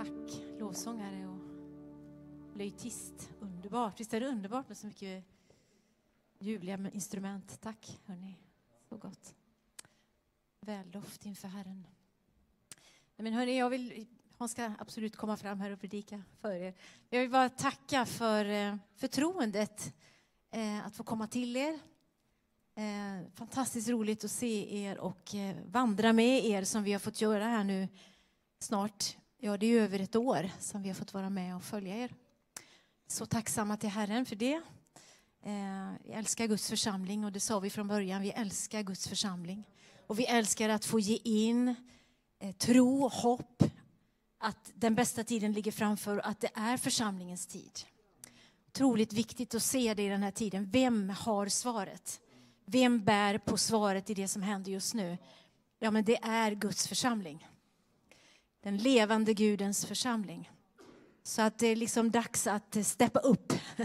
Tack lovsångare och löjtist. Underbart. Visst är det underbart med så mycket ljuvliga instrument. Tack hörni. Så gott. Väldoft inför Herren. Men hörni, jag vill, han ska absolut komma fram här och predika för er. Jag vill bara tacka för eh, förtroendet eh, att få komma till er. Eh, fantastiskt roligt att se er och vandra med er som vi har fått göra här nu snart. Ja, det är över ett år som vi har fått vara med och följa er. Så tacksamma till Herren för det. Eh, vi älskar Guds församling och det sa vi från början. Vi älskar Guds församling. Och vi älskar att få ge in eh, tro, hopp, att den bästa tiden ligger framför och att det är församlingens tid. Otroligt viktigt att se det i den här tiden. Vem har svaret? Vem bär på svaret i det som händer just nu? Ja, men det är Guds församling. Den levande Gudens församling. Så att det är liksom dags att steppa upp.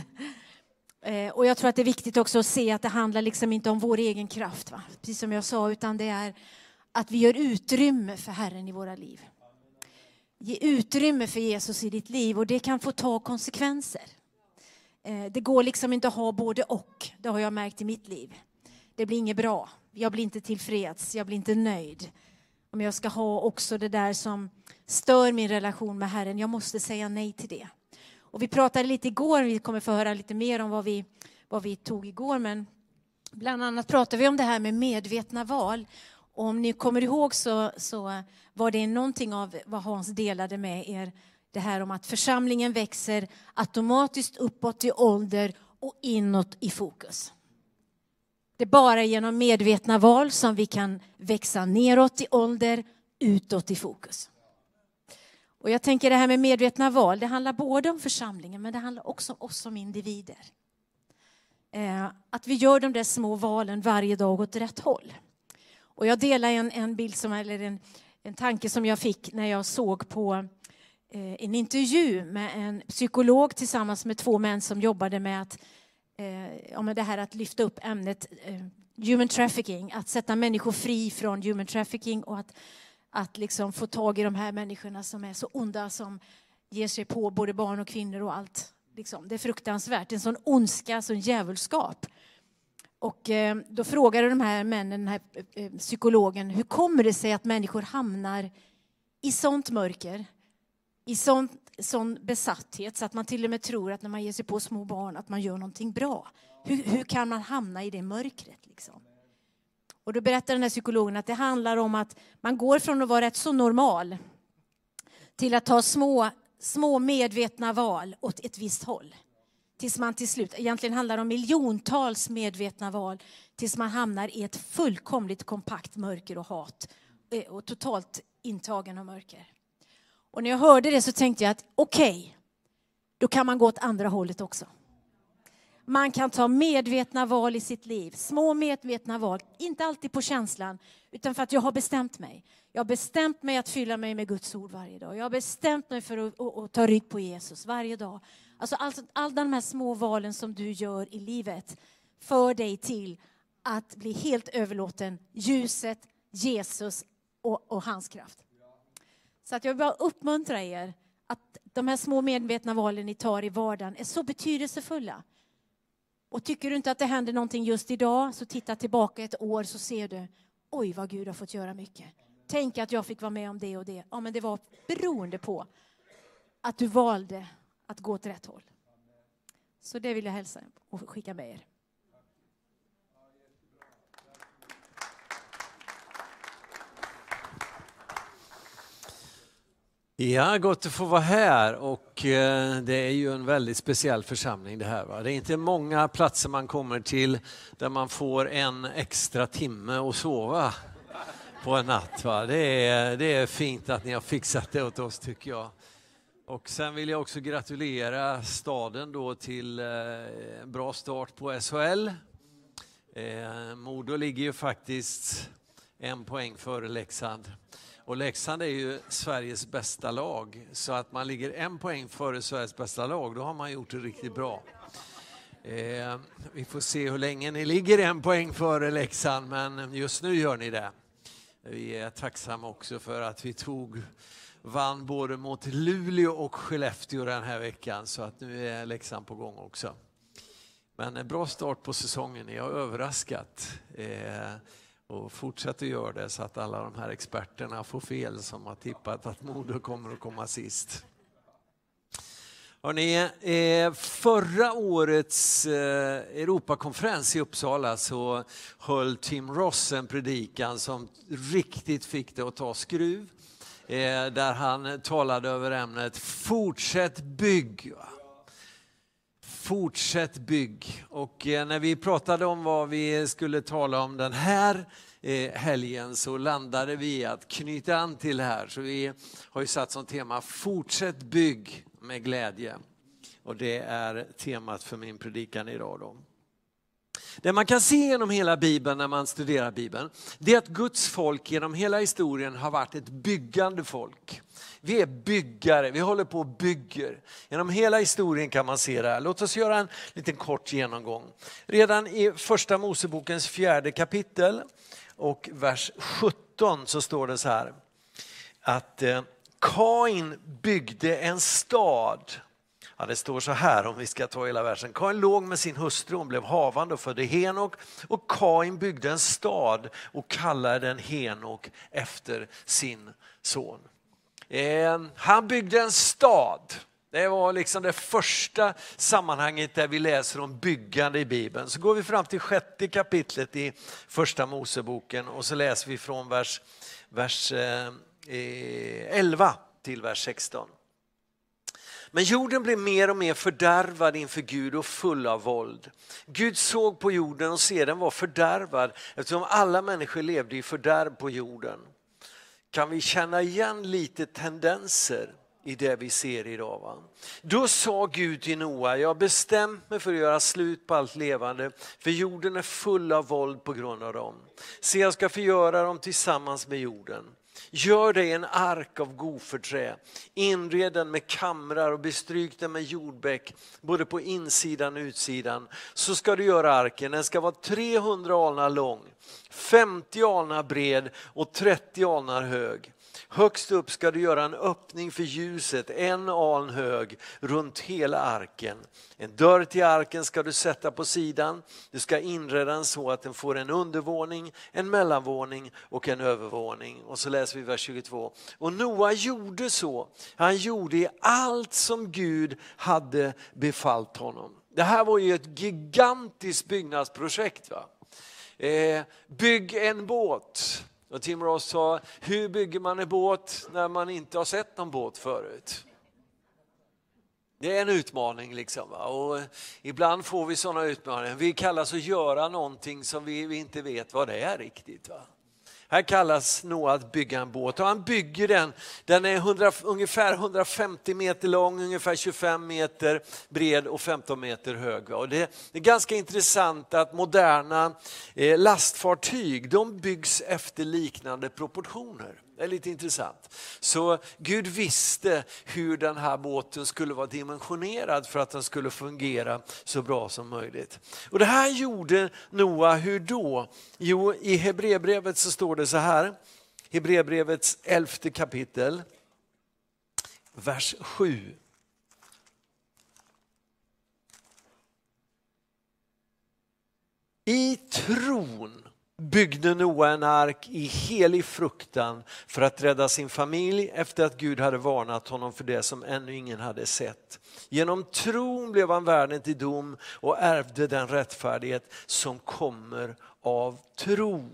Eh, och jag tror att det är viktigt också att se att det handlar liksom inte om vår egen kraft, va? precis som jag sa, utan det är att vi gör utrymme för Herren i våra liv. Ge utrymme för Jesus i ditt liv och det kan få ta konsekvenser. Eh, det går liksom inte att ha både och. Det har jag märkt i mitt liv. Det blir inget bra. Jag blir inte tillfreds. Jag blir inte nöjd. Om jag ska ha också det där som stör min relation med Herren. Jag måste säga nej till det. Och vi pratade lite igår, vi kommer få höra lite mer om vad vi, vad vi tog igår, men bland annat pratade vi om det här med medvetna val om ni kommer ihåg så, så var det någonting av vad Hans delade med er, det här om att församlingen växer automatiskt uppåt i ålder och inåt i fokus. Det är bara genom medvetna val som vi kan växa neråt i ålder, utåt i fokus. Och jag tänker det här med medvetna val, det handlar både om församlingen men det handlar också om oss som individer. Eh, att vi gör de där små valen varje dag åt rätt håll. Och jag delar en, en bild som, eller en, en tanke som jag fick när jag såg på eh, en intervju med en psykolog tillsammans med två män som jobbade med att eh, med det här att lyfta upp ämnet eh, human trafficking, att sätta människor fri från human trafficking och att, att liksom få tag i de här människorna som är så onda som ger sig på både barn och kvinnor och allt. Liksom. Det är fruktansvärt, en sån ondska, sån djävulskap. Och eh, då frågade de här männen, den här eh, psykologen, hur kommer det sig att människor hamnar i sånt mörker, i sån, sån besatthet så att man till och med tror att när man ger sig på små barn att man gör någonting bra. Hur, hur kan man hamna i det mörkret? Liksom? Och då berättar den här psykologen att det handlar om att man går från att vara rätt så normal till att ta små, små medvetna val åt ett visst håll tills man till slut, egentligen handlar det om miljontals medvetna val, tills man hamnar i ett fullkomligt kompakt mörker och hat eh, och totalt intagen av mörker. Och när jag hörde det så tänkte jag att okej, okay, då kan man gå åt andra hållet också. Man kan ta medvetna val i sitt liv, små medvetna val, inte alltid på känslan, utan för att jag har bestämt mig. Jag har bestämt mig att fylla mig med Guds ord varje dag. Jag har bestämt mig för att, att, att ta rygg på Jesus varje dag. Alltså alltså alla de här små valen som du gör i livet för dig till att bli helt överlåten ljuset, Jesus och, och hans kraft. Så att jag vill bara uppmuntra er att de här små medvetna valen ni tar i vardagen är så betydelsefulla. Och tycker du inte att det händer någonting just idag så titta tillbaka ett år så ser du oj vad Gud har fått göra mycket. Tänk att jag fick vara med om det och det. Ja, men det var beroende på att du valde att gå åt rätt håll. Så det vill jag hälsa och skicka med er. Ja, gott att få vara här och eh, det är ju en väldigt speciell församling det här. Va? Det är inte många platser man kommer till där man får en extra timme att sova på en natt. Va? Det, är, det är fint att ni har fixat det åt oss tycker jag. Och sen vill jag också gratulera staden då till eh, en bra start på SHL. Eh, Modo ligger ju faktiskt en poäng före Leksand. Och Leksand är ju Sveriges bästa lag, så att man ligger en poäng före Sveriges bästa lag, då har man gjort det riktigt bra. Eh, vi får se hur länge ni ligger en poäng före Leksand, men just nu gör ni det. Vi är tacksamma också för att vi tog, vann både mot Luleå och Skellefteå den här veckan så att nu är Leksand på gång också. Men en bra start på säsongen, ni har överraskat. Eh, och fortsätt att göra det så att alla de här experterna får fel som har tippat att Modo kommer att komma sist. Hörrni, eh, förra årets eh, Europakonferens i Uppsala så höll Tim Ross en predikan som riktigt fick det att ta skruv. Eh, där han talade över ämnet Fortsätt bygg. Fortsätt bygg. Och eh, när vi pratade om vad vi skulle tala om den här eh, helgen så landade vi i att knyta an till det här. Så vi har ju satt som tema Fortsätt bygg med glädje. Och det är temat för min predikan idag. Då. Det man kan se genom hela Bibeln när man studerar Bibeln, det är att Guds folk genom hela historien har varit ett byggande folk. Vi är byggare, vi håller på och bygger. Genom hela historien kan man se det här. Låt oss göra en liten kort genomgång. Redan i första Mosebokens fjärde kapitel och vers 17 så står det så här att eh, Kain byggde en stad Ja, det står så här om vi ska ta hela versen. Kain låg med sin hustru, hon blev havande och födde Henok och Kain byggde en stad och kallade den Henok efter sin son. Eh, han byggde en stad. Det var liksom det första sammanhanget där vi läser om byggande i Bibeln. Så går vi fram till sjätte kapitlet i första Moseboken och så läser vi från vers, vers eh, 11 till vers 16. Men jorden blev mer och mer fördärvad inför Gud och full av våld. Gud såg på jorden och se den var fördärvad eftersom alla människor levde i fördärv på jorden. Kan vi känna igen lite tendenser i det vi ser idag? Va? Då sa Gud till Noa, jag har bestämt mig för att göra slut på allt levande för jorden är full av våld på grund av dem. Se jag ska förgöra dem tillsammans med jorden. Gör dig en ark av goförträ, inred den med kamrar och bestryk den med jordbäck, både på insidan och utsidan. Så ska du göra arken, den ska vara 300 alnar lång, 50 alnar bred och 30 alnar hög. Högst upp ska du göra en öppning för ljuset, en aln hög, runt hela arken. En dörr till arken ska du sätta på sidan. Du ska inreda den så att den får en undervåning, en mellanvåning och en övervåning. Och så läser vi vers 22. Och Noa gjorde så. Han gjorde i allt som Gud hade befallt honom. Det här var ju ett gigantiskt byggnadsprojekt. Va? Eh, bygg en båt. Och Tim Ross sa, hur bygger man en båt när man inte har sett någon båt förut? Det är en utmaning. Liksom, va? och ibland får vi sådana utmaningar. Vi kallas att göra någonting som vi, vi inte vet vad det är riktigt. Va? Här kallas Noa att bygga en båt och han bygger den. Den är 100, ungefär 150 meter lång, ungefär 25 meter bred och 15 meter hög. Och det, är ganska intressant att moderna eh, lastfartyg de byggs efter liknande proportioner. Det är lite intressant. Så Gud visste hur den här båten skulle vara dimensionerad för att den skulle fungera så bra som möjligt. Och Det här gjorde Noa, hur då? Jo, i Hebreerbrevet så står det så här, Hebreerbrevets elfte kapitel, vers 7. I tron byggde Noa en ark i helig fruktan för att rädda sin familj efter att Gud hade varnat honom för det som ännu ingen hade sett. Genom tron blev han värden till dom och ärvde den rättfärdighet som kommer av tro.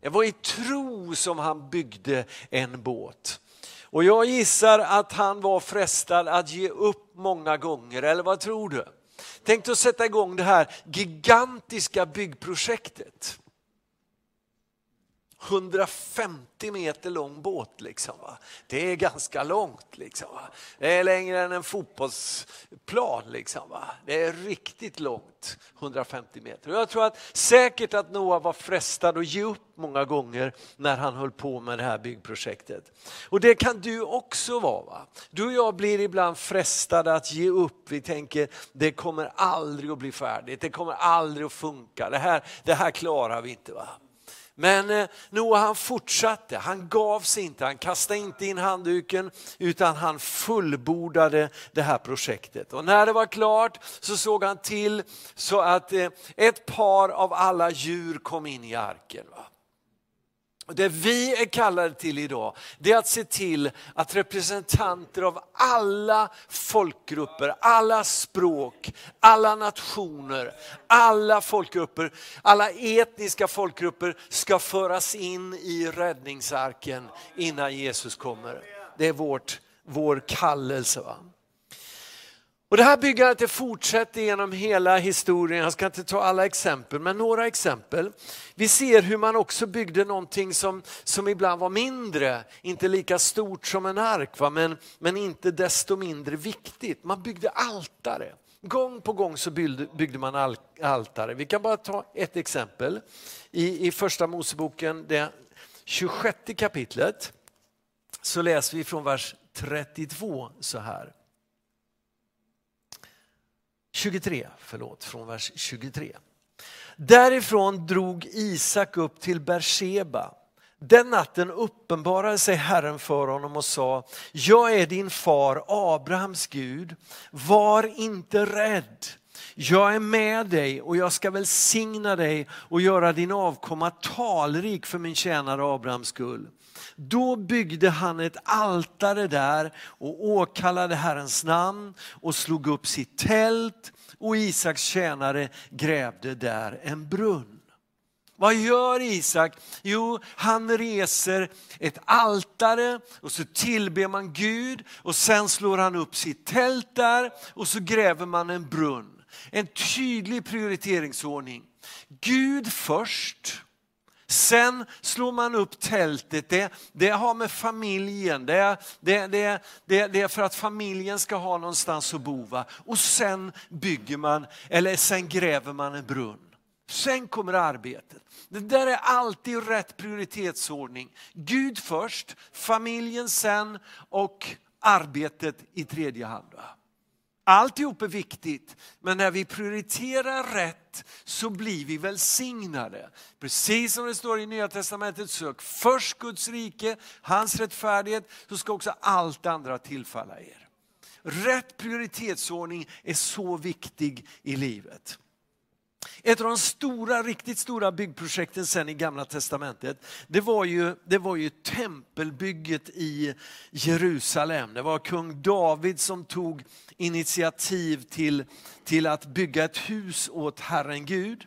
Det var i tro som han byggde en båt. Och jag gissar att han var frestad att ge upp många gånger, eller vad tror du? Tänk dig att sätta igång det här gigantiska byggprojektet. 150 meter lång båt. Liksom, va? Det är ganska långt. Liksom, va? Det är längre än en fotbollsplan. Liksom, va? Det är riktigt långt, 150 meter. Och jag tror att säkert att Noah var frestad att ge upp många gånger när han höll på med det här byggprojektet. Och det kan du också vara. Va? Du och jag blir ibland frestade att ge upp. Vi tänker det kommer aldrig att bli färdigt, det kommer aldrig att funka. Det här, det här klarar vi inte. Va? Men eh, Noa han fortsatte, han gav sig inte, han kastade inte in handduken utan han fullbordade det här projektet. Och när det var klart så såg han till så att eh, ett par av alla djur kom in i arken. Va? Det vi är kallade till idag, det är att se till att representanter av alla folkgrupper, alla språk, alla nationer, alla folkgrupper, alla etniska folkgrupper ska föras in i räddningsarken innan Jesus kommer. Det är vårt, vår kallelse. Va? Och det här byggandet det fortsätter genom hela historien. Jag ska inte ta alla exempel, men några exempel. Vi ser hur man också byggde någonting som, som ibland var mindre, inte lika stort som en ark, va? Men, men inte desto mindre viktigt. Man byggde altare. Gång på gång så byggde, byggde man altare. Vi kan bara ta ett exempel. I, i första Moseboken, det 26 kapitlet, så läser vi från vers 32 så här. 23, förlåt, från vers 23. Därifrån drog Isak upp till Berseba. Den natten uppenbarade sig Herren för honom och sa, jag är din far Abrahams Gud, var inte rädd. Jag är med dig och jag ska välsigna dig och göra din avkomma talrik för min tjänare Abrahams skull. Då byggde han ett altare där och åkallade Herrens namn och slog upp sitt tält och Isaks tjänare grävde där en brunn. Vad gör Isak? Jo, han reser ett altare och så tillber man Gud och sen slår han upp sitt tält där och så gräver man en brunn. En tydlig prioriteringsordning. Gud först Sen slår man upp tältet, det, det har med familjen, det, det, det, det, det är för att familjen ska ha någonstans att bo. Va? Och sen bygger man, eller sen gräver man en brunn. Sen kommer arbetet. Det där är alltid rätt prioritetsordning. Gud först, familjen sen och arbetet i tredje hand. Va? Alltihop är viktigt, men när vi prioriterar rätt så blir vi välsignade. Precis som det står i Nya Testamentet, sök först Guds rike, hans rättfärdighet, så ska också allt andra tillfalla er. Rätt prioritetsordning är så viktig i livet. Ett av de stora, riktigt stora byggprojekten sen i Gamla Testamentet, det var ju, det var ju tempelbygget i Jerusalem. Det var kung David som tog initiativ till, till att bygga ett hus åt Herren Gud.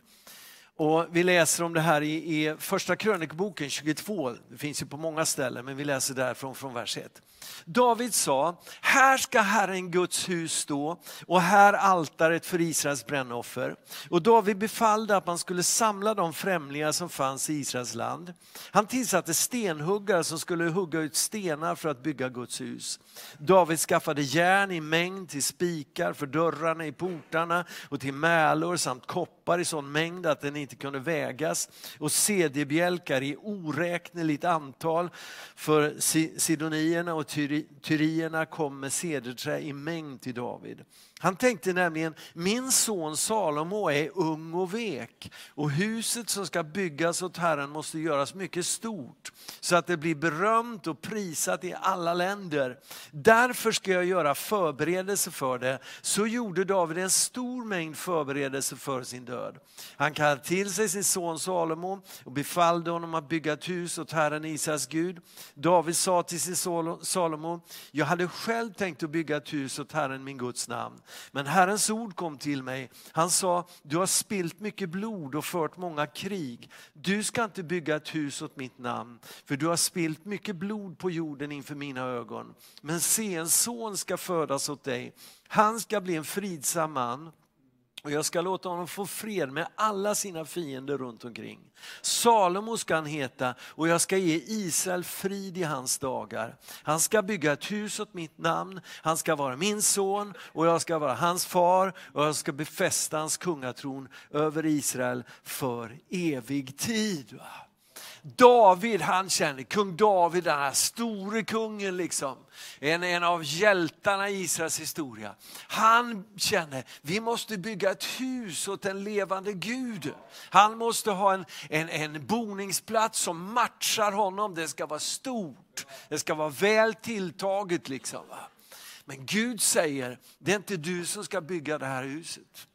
Och vi läser om det här i, i första krönikboken 22, det finns ju på många ställen men vi läser därifrån från vers 1. David sa, här ska Herren Guds hus stå och här altaret för Israels brännoffer. Och David befallde att man skulle samla de främlingar som fanns i Israels land. Han tillsatte stenhuggare som skulle hugga ut stenar för att bygga Guds hus. David skaffade järn i mängd till spikar för dörrarna i portarna och till mälor samt koppar i sån mängd att den inte kunde vägas och cd-bjälkar i oräkneligt antal för sidonierna och tyrierna kom med cederträ i mängd till David. Han tänkte nämligen, min son Salomo är ung och vek och huset som ska byggas åt Herren måste göras mycket stort så att det blir berömt och prisat i alla länder. Därför ska jag göra förberedelse för det. Så gjorde David en stor mängd förberedelse för sin död. Han kallade till sig sin son Salomo och befallde honom att bygga ett hus åt Herren Israels Gud. David sa till sin son Salomo, jag hade själv tänkt att bygga ett hus åt Herren min Guds namn. Men Herrens ord kom till mig. Han sa, du har spilt mycket blod och fört många krig. Du ska inte bygga ett hus åt mitt namn, för du har spilt mycket blod på jorden inför mina ögon. Men se, en son ska födas åt dig. Han ska bli en fridsam man och jag ska låta honom få fred med alla sina fiender runt omkring. Salomo ska han heta och jag ska ge Israel frid i hans dagar. Han ska bygga ett hus åt mitt namn, han ska vara min son och jag ska vara hans far och jag ska befästa hans kungatron över Israel för evig tid. David, han känner, kung David, den här store kungen liksom, en, en av hjältarna i Israels historia. Han känner, vi måste bygga ett hus åt den levande Gud. Han måste ha en, en, en boningsplats som matchar honom, det ska vara stort, det ska vara väl tilltaget liksom. Va? Men Gud säger, det är inte du som ska bygga det här huset.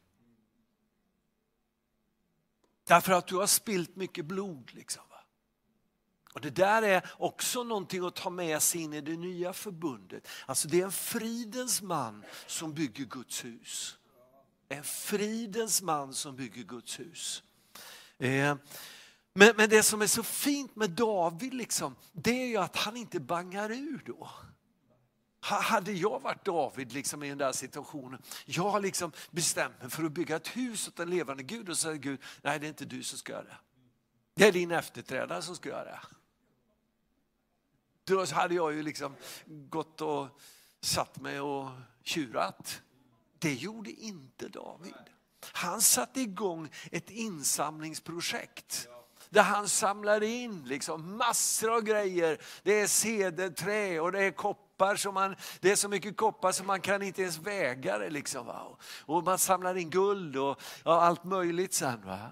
Därför att du har spilt mycket blod. Liksom. Och Det där är också någonting att ta med sig in i det nya förbundet. Alltså det är en fridens man som bygger Guds hus. En fridens man som bygger Guds hus. Eh, men, men det som är så fint med David, liksom, det är ju att han inte bangar ur då. Hade jag varit David liksom i den där situationen, jag har liksom bestämt mig för att bygga ett hus åt den levande Gud och säger Gud, nej det är inte du som ska göra det. Det är din efterträdare som ska göra det. Då hade jag ju liksom gått och satt mig och tjurat. Det gjorde inte David. Han satte igång ett insamlingsprojekt där han samlade in liksom massor av grejer. Det är cederträ och det är koppar, som man, det är så mycket koppar som man kan inte ens väga det. Liksom, va? Och man samlar in guld och ja, allt möjligt sen. Va?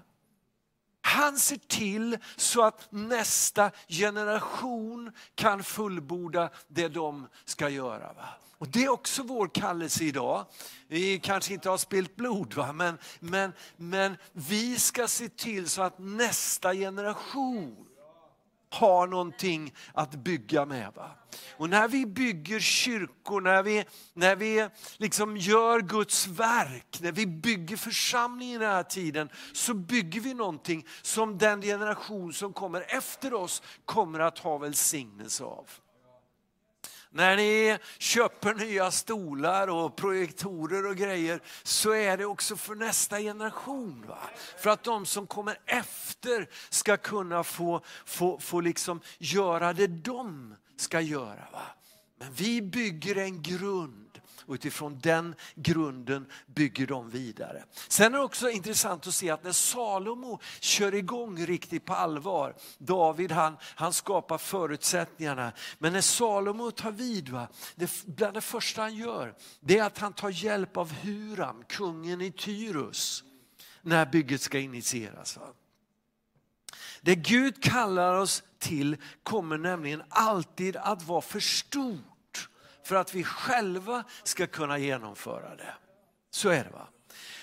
Han ser till så att nästa generation kan fullborda det de ska göra. Va? Och Det är också vår kallelse idag. Vi kanske inte har spilt blod, va? Men, men, men vi ska se till så att nästa generation har någonting att bygga med. Va? Och när vi bygger kyrkor, när vi, när vi liksom gör Guds verk, när vi bygger församling i den här tiden, så bygger vi någonting som den generation som kommer efter oss kommer att ha välsignelse av. När ni köper nya stolar och projektorer och grejer så är det också för nästa generation. Va? För att de som kommer efter ska kunna få, få, få liksom göra det de ska göra. Va? Men vi bygger en grund och utifrån den grunden bygger de vidare. Sen är det också intressant att se att när Salomo kör igång riktigt på allvar, David han, han skapar förutsättningarna, men när Salomo tar vid, va, det, bland det första han gör, det är att han tar hjälp av Huram, kungen i Tyrus, när bygget ska initieras. Va. Det Gud kallar oss till kommer nämligen alltid att vara för stort för att vi själva ska kunna genomföra det. Så är det. va.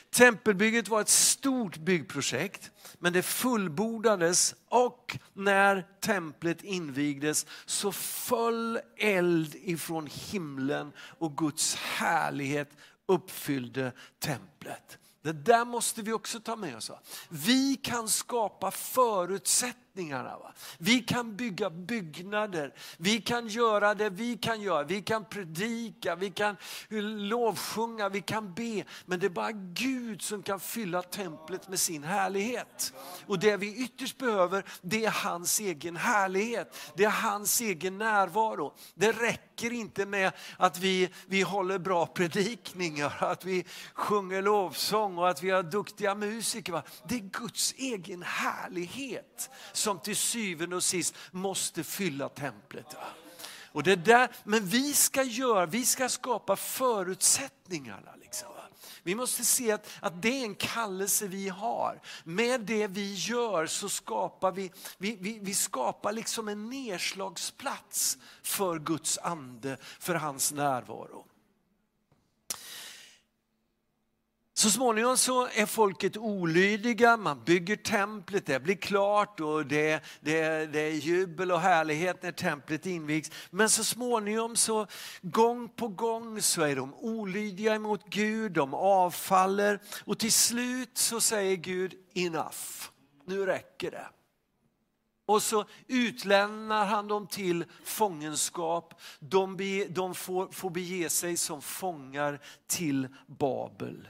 Tempelbygget var ett stort byggprojekt men det fullbordades och när templet invigdes så föll eld ifrån himlen och Guds härlighet uppfyllde templet. Det där måste vi också ta med oss. Vi kan skapa förutsättningar förutsättningarna. Va? Vi kan bygga byggnader, vi kan göra det vi kan göra. Vi kan predika, vi kan lovsjunga, vi kan be. Men det är bara Gud som kan fylla templet med sin härlighet. Och det vi ytterst behöver, det är hans egen härlighet. Det är hans egen närvaro. Det räcker inte med att vi, vi håller bra predikningar, att vi sjunger lovsång och att vi har duktiga musiker. Va? Det är Guds egen härlighet som till syvende och sist måste fylla templet. Och det där, men vi ska göra, vi ska skapa förutsättningarna. Liksom, vi måste se att, att det är en kallelse vi har. Med det vi gör så skapar vi, vi, vi, vi skapar liksom en nedslagsplats för Guds ande, för hans närvaro. Så småningom så är folket olydiga, man bygger templet, det blir klart och det, det, det är jubel och härlighet när templet invigs. Men så småningom så gång på gång så är de olydiga mot Gud, de avfaller och till slut så säger Gud enough, nu räcker det. Och så utlämnar han dem till fångenskap. De, be, de får, får bege sig som fångar till Babel.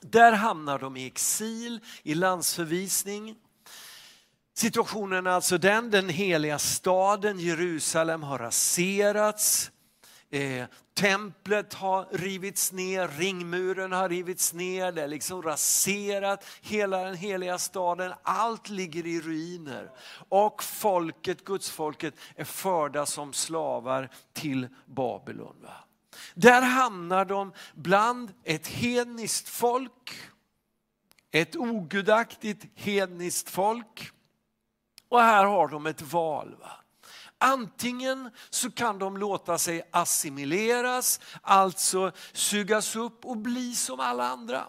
Där hamnar de i exil, i landsförvisning. Situationen är alltså den, den heliga staden Jerusalem har raserats. Eh, templet har rivits ner, ringmuren har rivits ner, det är liksom raserat, hela den heliga staden, allt ligger i ruiner. Och folket, gudsfolket, är förda som slavar till Babylon. Va? Där hamnar de bland ett hedniskt folk, ett ogudaktigt hedniskt folk. Och här har de ett val. Va? Antingen så kan de låta sig assimileras, alltså sugas upp och bli som alla andra.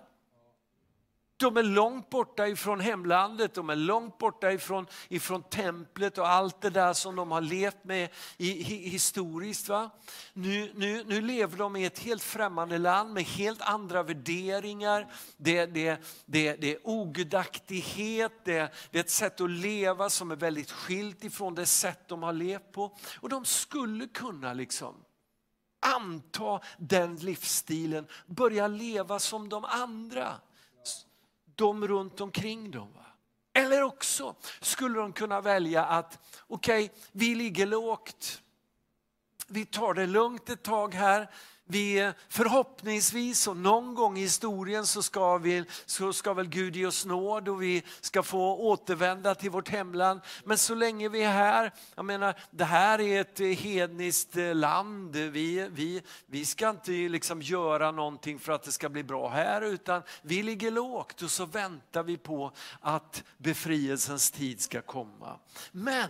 De är långt borta ifrån hemlandet, de är långt borta ifrån, ifrån templet och allt det där som de har levt med i, i, historiskt. Va? Nu, nu, nu lever de i ett helt främmande land med helt andra värderingar. Det, det, det, det är ogudaktighet, det, det är ett sätt att leva som är väldigt skilt ifrån det sätt de har levt på. Och de skulle kunna liksom anta den livsstilen, börja leva som de andra de runt omkring dem. Eller också skulle de kunna välja att, okej, okay, vi ligger lågt. Vi tar det lugnt ett tag här. Vi förhoppningsvis och någon gång i historien så ska, vi, så ska väl Gud ge oss nåd och vi ska få återvända till vårt hemland. Men så länge vi är här, jag menar det här är ett hedniskt eh, land. Vi, vi, vi ska inte liksom göra någonting för att det ska bli bra här utan vi ligger lågt och så väntar vi på att befrielsens tid ska komma. Men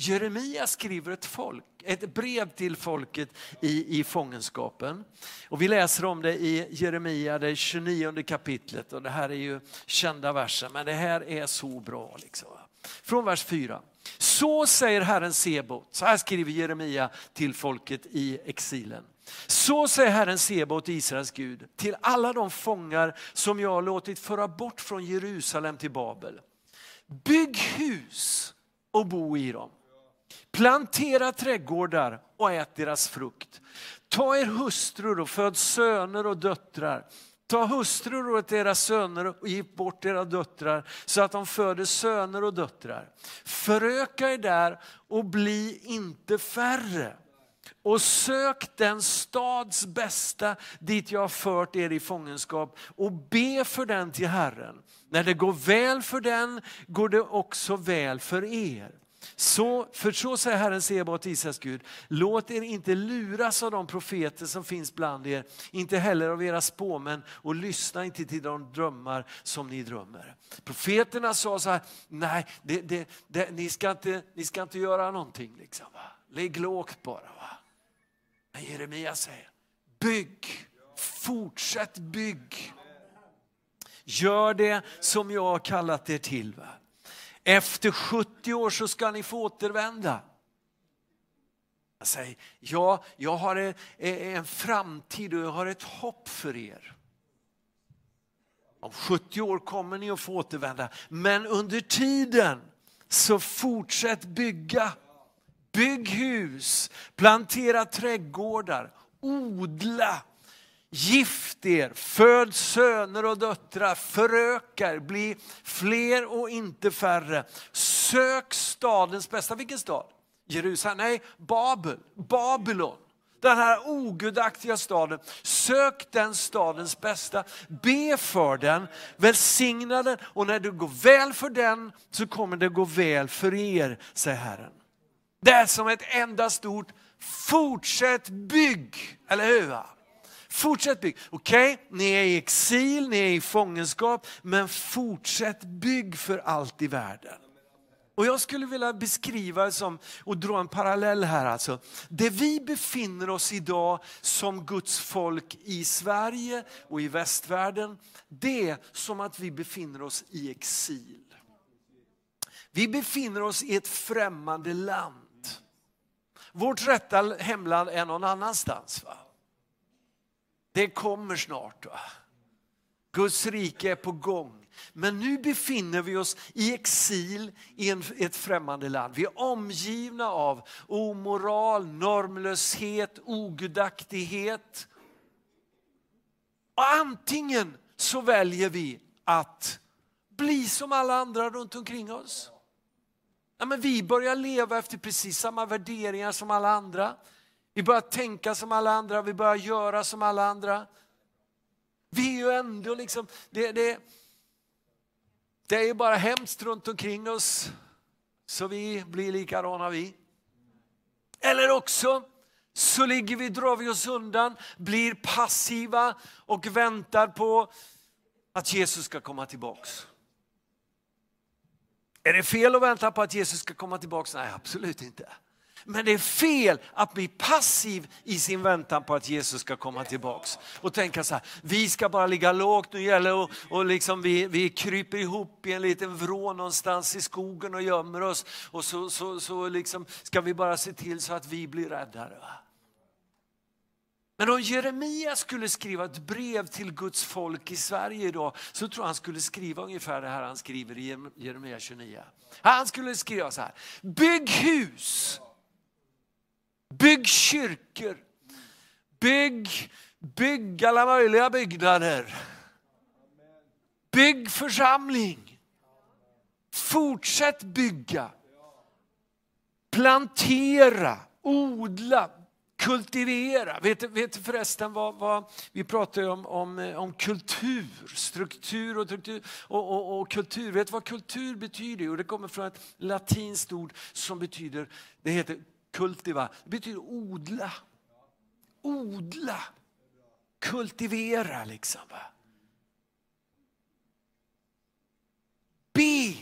Jeremia skriver ett, folk, ett brev till folket i, i fångenskapen. Och vi läser om det i Jeremia, det 29 kapitlet. Och det här är ju kända verser, men det här är så bra. Liksom. Från vers 4. Så säger Herren Sebot, så här skriver Jeremia till folket i exilen. Så säger Herren Sebot, Israels Gud, till alla de fångar som jag har låtit föra bort från Jerusalem till Babel. Bygg hus och bo i dem. Plantera trädgårdar och ät deras frukt. Ta er hustrur och föd söner och döttrar. Ta hustrur åt era söner och ge bort era döttrar så att de föder söner och döttrar. Föröka er där och bli inte färre. Och sök den stads bästa dit jag har fört er i fångenskap och be för den till Herren. När det går väl för den går det också väl för er. Så, för så säger Herren Sebaot, Israels Gud, låt er inte luras av de profeter som finns bland er, inte heller av era spåmän och lyssna inte till de drömmar som ni drömmer. Profeterna sa så här, nej, det, det, det, ni, ska inte, ni ska inte göra någonting. Liksom, va? Lägg lågt bara. Va? Men Jeremia säger, bygg, fortsätt bygg. Gör det som jag har kallat er till. Va? Efter 70 år så ska ni få återvända. Jag säger, ja, jag har en, en framtid och jag har ett hopp för er. Om 70 år kommer ni att få återvända, men under tiden så fortsätt bygga. Bygg hus, plantera trädgårdar, odla Gift er, föd söner och döttrar, förökar, bli fler och inte färre. Sök stadens bästa. Vilken stad? Jerusalem? Nej, Babel, Babylon. Den här ogudaktiga staden. Sök den stadens bästa, be för den, välsigna den och när det går väl för den så kommer det gå väl för er, säger Herren. Det är som ett enda stort fortsätt bygg, eller hur? Fortsätt bygg. Okej, okay, ni är i exil, ni är i fångenskap, men fortsätt bygg för allt i världen. Och jag skulle vilja beskriva det som, och dra en parallell här alltså. Det vi befinner oss idag som Guds folk i Sverige och i västvärlden, det är som att vi befinner oss i exil. Vi befinner oss i ett främmande land. Vårt rätta hemland är någon annanstans. Va? Det kommer snart. Va? Guds rike är på gång. Men nu befinner vi oss i exil i en, ett främmande land. Vi är omgivna av omoral, normlöshet, ogudaktighet. Och antingen så väljer vi att bli som alla andra runt omkring oss. Ja, men vi börjar leva efter precis samma värderingar som alla andra. Vi börjar tänka som alla andra, vi börjar göra som alla andra. Vi är ju ändå liksom, det, det, det är ju bara hemskt runt omkring oss, så vi blir likadana vi. Eller också så ligger vi, drar vi oss undan, blir passiva och väntar på att Jesus ska komma tillbaks. Är det fel att vänta på att Jesus ska komma tillbaks? Nej, absolut inte. Men det är fel att bli passiv i sin väntan på att Jesus ska komma tillbaks. Och tänka så här, vi ska bara ligga lågt, nu gäller det och liksom vi, vi kryper ihop i en liten vrå någonstans i skogen och gömmer oss. Och så, så, så liksom ska vi bara se till så att vi blir räddare. Men om Jeremia skulle skriva ett brev till Guds folk i Sverige idag så tror jag han skulle skriva ungefär det här han skriver i Jeremia 29. Han skulle skriva så här, bygg hus Bygg kyrkor. Bygg, bygg alla möjliga byggnader. Bygg församling. Fortsätt bygga. Plantera, odla, kultivera. Vet, vet du förresten vad, vad vi pratar om, om, eh, om kultur, struktur och, struktur och, och, och, kultur. Vet du vad kultur betyder? Jo, det kommer från ett latinskt ord som betyder, det heter Kultiva, det betyder odla. Odla. Kultivera liksom. Be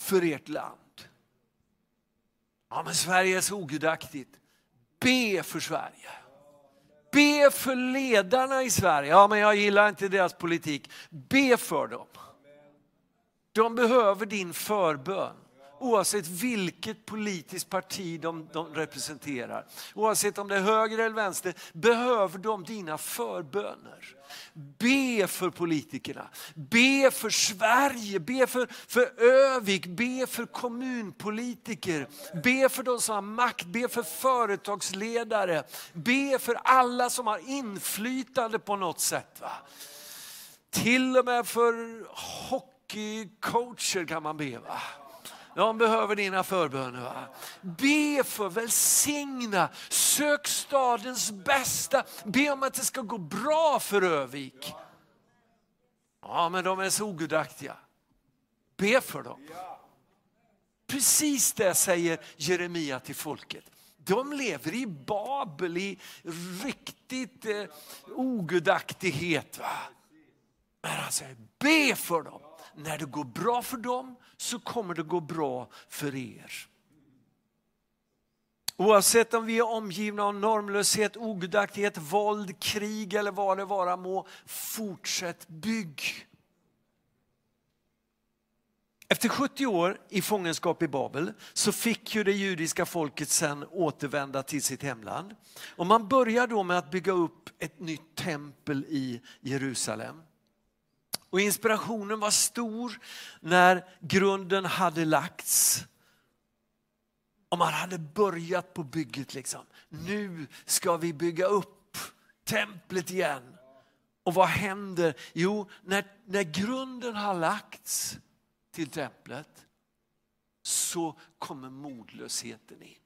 för ert land. Ja, men Sverige är så ogudaktigt. Be för Sverige. Be för ledarna i Sverige. Ja, men jag gillar inte deras politik. Be för dem. De behöver din förbön oavsett vilket politiskt parti de, de, representerar. Oavsett om det är höger eller vänster, behöver de dina förböner. Be för politikerna, be för Sverige, be för, för Övik, be för kommunpolitiker, be för de som har makt, be för företagsledare, be för alla som har inflytande på något sätt. Va? Till och med för hockeycoacher kan man be. Va? De behöver dina förböner. Va? Be för, välsigna, sök stadens bästa. Be om att det ska gå bra för Övik. Ja, men de är så ogudaktiga. Be för dem. Precis det säger Jeremia till folket. De lever i Babel, i riktigt eh, ogudaktighet. Va? Men han säger, be för dem. När det går bra för dem så kommer det gå bra för er. Oavsett om vi är omgivna av normlöshet, ogudaktighet, våld, krig eller vad det vara må, fortsätt bygg. Efter 70 år i fångenskap i Babel så fick ju det judiska folket sen återvända till sitt hemland. Och man börjar då med att bygga upp ett nytt tempel i Jerusalem. Och inspirationen var stor när grunden hade lagts. Och man hade börjat på bygget. Liksom. Nu ska vi bygga upp templet igen. Och vad händer? Jo, när, när grunden har lagts till templet så kommer modlösheten in.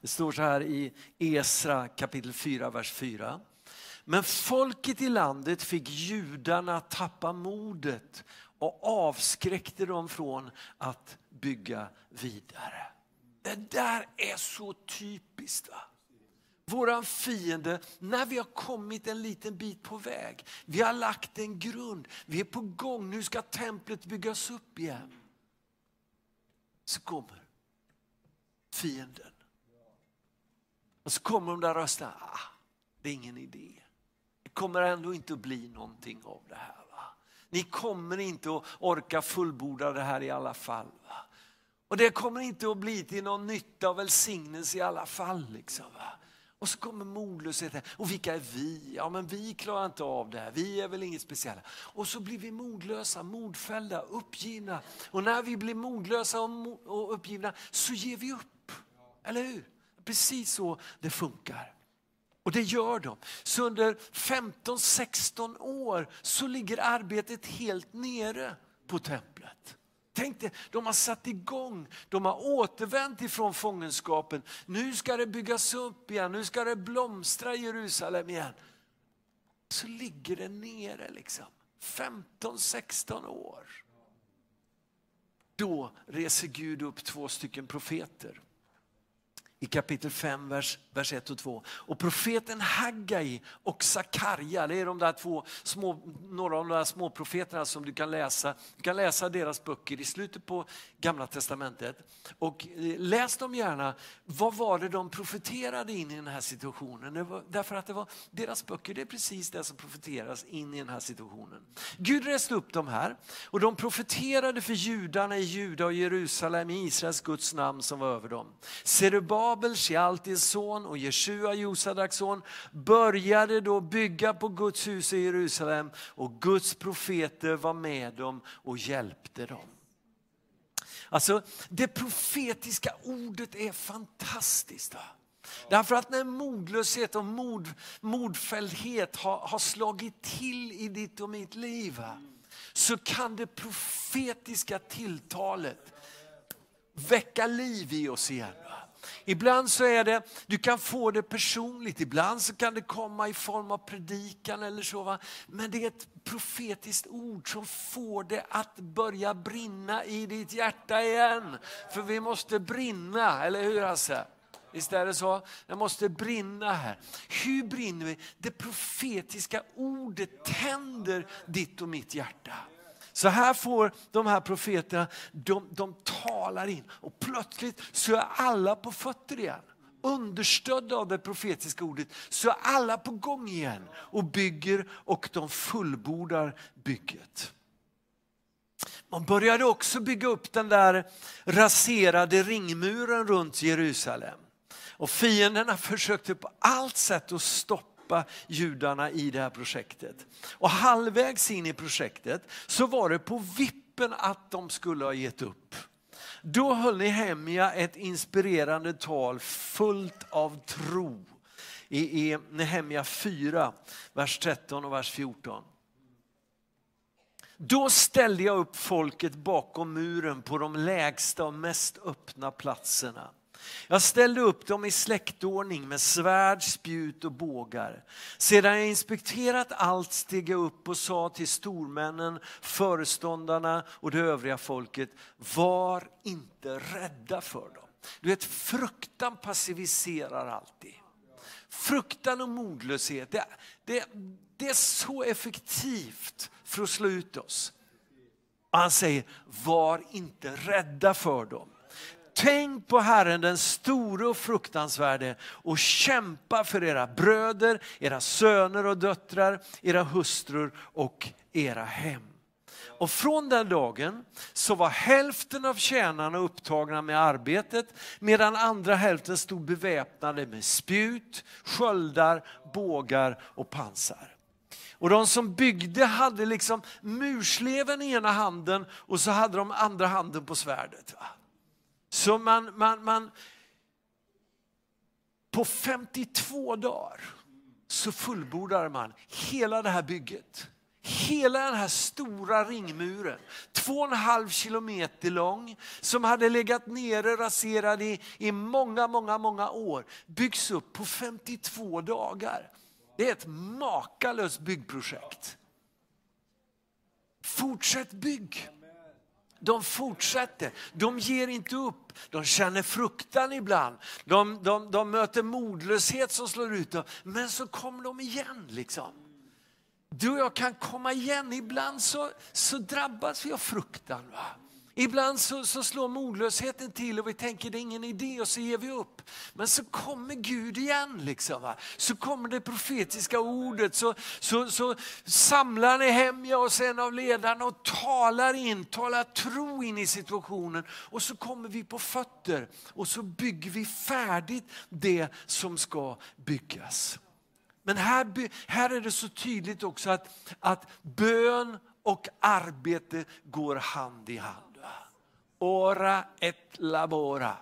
Det står så här i Esra kapitel 4, vers 4. Men folket i landet fick judarna tappa modet och avskräckte dem från att bygga vidare. Det där är så typiskt. Va? Våran fiende, när vi har kommit en liten bit på väg, vi har lagt en grund, vi är på gång, nu ska templet byggas upp igen. Så kommer fienden. Och så kommer de där rösterna, ah, det är ingen idé kommer ändå inte att bli någonting av det här. Va? Ni kommer inte att orka fullborda det här i alla fall. Va? Och det kommer inte att bli till någon nytta och välsignelse i alla fall. Liksom, va? Och så kommer modlösheten. Och vilka är vi? Ja men vi klarar inte av det här. Vi är väl inget speciella. Och så blir vi modlösa, modfällda, uppgivna. Och när vi blir modlösa och uppgivna så ger vi upp. Eller hur? Precis så det funkar. Och det gör de. Så under 15-16 år så ligger arbetet helt nere på templet. Tänk dig, de har satt igång, de har återvänt ifrån fångenskapen. Nu ska det byggas upp igen, nu ska det blomstra i Jerusalem igen. Så ligger det nere liksom, 15-16 år. Då reser Gud upp två stycken profeter i kapitel 5, vers, vers 1 och 2. Och profeten Haggai och Sakarja, det är de där två små, några av de där små profeterna som du kan läsa. Du kan läsa deras böcker i slutet på gamla testamentet. Och eh, läs dem gärna. Vad var det de profeterade in i den här situationen? Var, därför att det var deras böcker, det är precis det som profeteras in i den här situationen. Gud reste upp dem här och de profeterade för judarna i Juda och Jerusalem i Israels Guds namn som var över dem. Serubal Babel, Shealtis son och Jeshua, Josadaks son, började då bygga på Guds hus i Jerusalem och Guds profeter var med dem och hjälpte dem. Alltså det profetiska ordet är fantastiskt. Va? Därför att när modlöshet och mod, modfälldhet har, har slagit till i ditt och mitt liv va? så kan det profetiska tilltalet väcka liv i oss igen. Ibland så är det, du kan få det personligt, ibland så kan det komma i form av predikan eller så. Va? Men det är ett profetiskt ord som får det att börja brinna i ditt hjärta igen. För vi måste brinna, eller hur Hasse? Visst är det så? Det måste brinna här. Hur brinner vi? Det profetiska ordet tänder ditt och mitt hjärta. Så här får de här profeterna, de, de talar in och plötsligt så är alla på fötter igen. Understödda av det profetiska ordet så är alla på gång igen och bygger och de fullbordar bygget. Man började också bygga upp den där raserade ringmuren runt Jerusalem. Och fienderna försökte på allt sätt att stoppa hjälpa judarna i det här projektet. Och halvvägs in i projektet så var det på vippen att de skulle ha gett upp. Då höll Nehemja ett inspirerande tal fullt av tro i, i Nehemja 4, vers 13 och vers 14. Då ställde jag upp folket bakom muren på de lägsta och mest öppna platserna. Jag ställde upp dem i släktordning med svärd, spjut och bågar. Sedan jag inspekterat allt steg jag upp och sa till stormännen, föreståndarna och det övriga folket, var inte rädda för dem. Du vet, fruktan passiviserar alltid. Fruktan och modlöshet, det, det, det är så effektivt för att slå ut oss. Han säger, var inte rädda för dem. Tänk på Herren den store och fruktansvärde och kämpa för era bröder, era söner och döttrar, era hustrur och era hem. Och från den dagen så var hälften av tjänarna upptagna med arbetet medan andra hälften stod beväpnade med spjut, sköldar, bågar och pansar. Och de som byggde hade liksom mursleven i ena handen och så hade de andra handen på svärdet. Va? Så man, man, man, på 52 dagar så fullbordar man hela det här bygget. Hela den här stora ringmuren, två och en halv kilometer lång, som hade legat nere raserad i, i många, många, många år, byggs upp på 52 dagar. Det är ett makalöst byggprojekt. Fortsätt bygg. De fortsätter, de ger inte upp. De känner fruktan ibland. De, de, de möter modlöshet som slår ut dem. Men så kommer de igen. liksom. Du och jag kan komma igen. Ibland så, så drabbas vi av fruktan. Va? Ibland så, så slår modlösheten till och vi tänker det är ingen idé och så ger vi upp. Men så kommer Gud igen. Liksom, va? Så kommer det profetiska ordet. Så, så, så samlar ni hem jag och sen av ledarna och talar in, talar tro in i situationen. Och så kommer vi på fötter och så bygger vi färdigt det som ska byggas. Men här, här är det så tydligt också att, att bön och arbete går hand i hand. Ora et labora.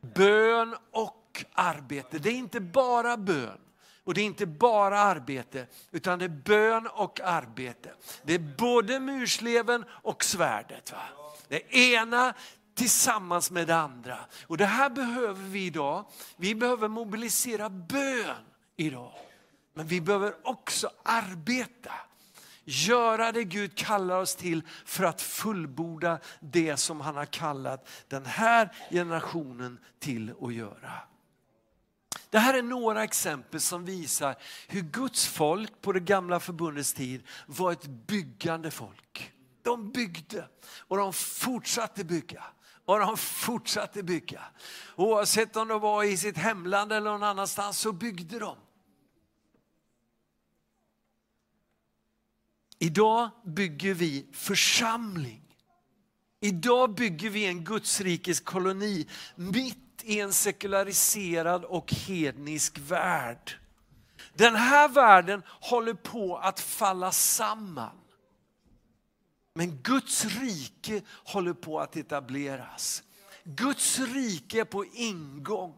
Bön och arbete. Det är inte bara bön och det är inte bara arbete, utan det är bön och arbete. Det är både mursleven och svärdet. Va? Det ena tillsammans med det andra. Och det här behöver vi idag. Vi behöver mobilisera bön idag. Men vi behöver också arbeta. Göra det Gud kallar oss till för att fullborda det som han har kallat den här generationen till att göra. Det här är några exempel som visar hur Guds folk på det gamla förbundets tid var ett byggande folk. De byggde och de fortsatte bygga. Och de fortsatte bygga. Oavsett om de var i sitt hemland eller någon annanstans så byggde de. Idag bygger vi församling. Idag bygger vi en Gudsrikes koloni mitt i en sekulariserad och hednisk värld. Den här världen håller på att falla samman. Men Guds rike håller på att etableras. Guds rike är på ingång.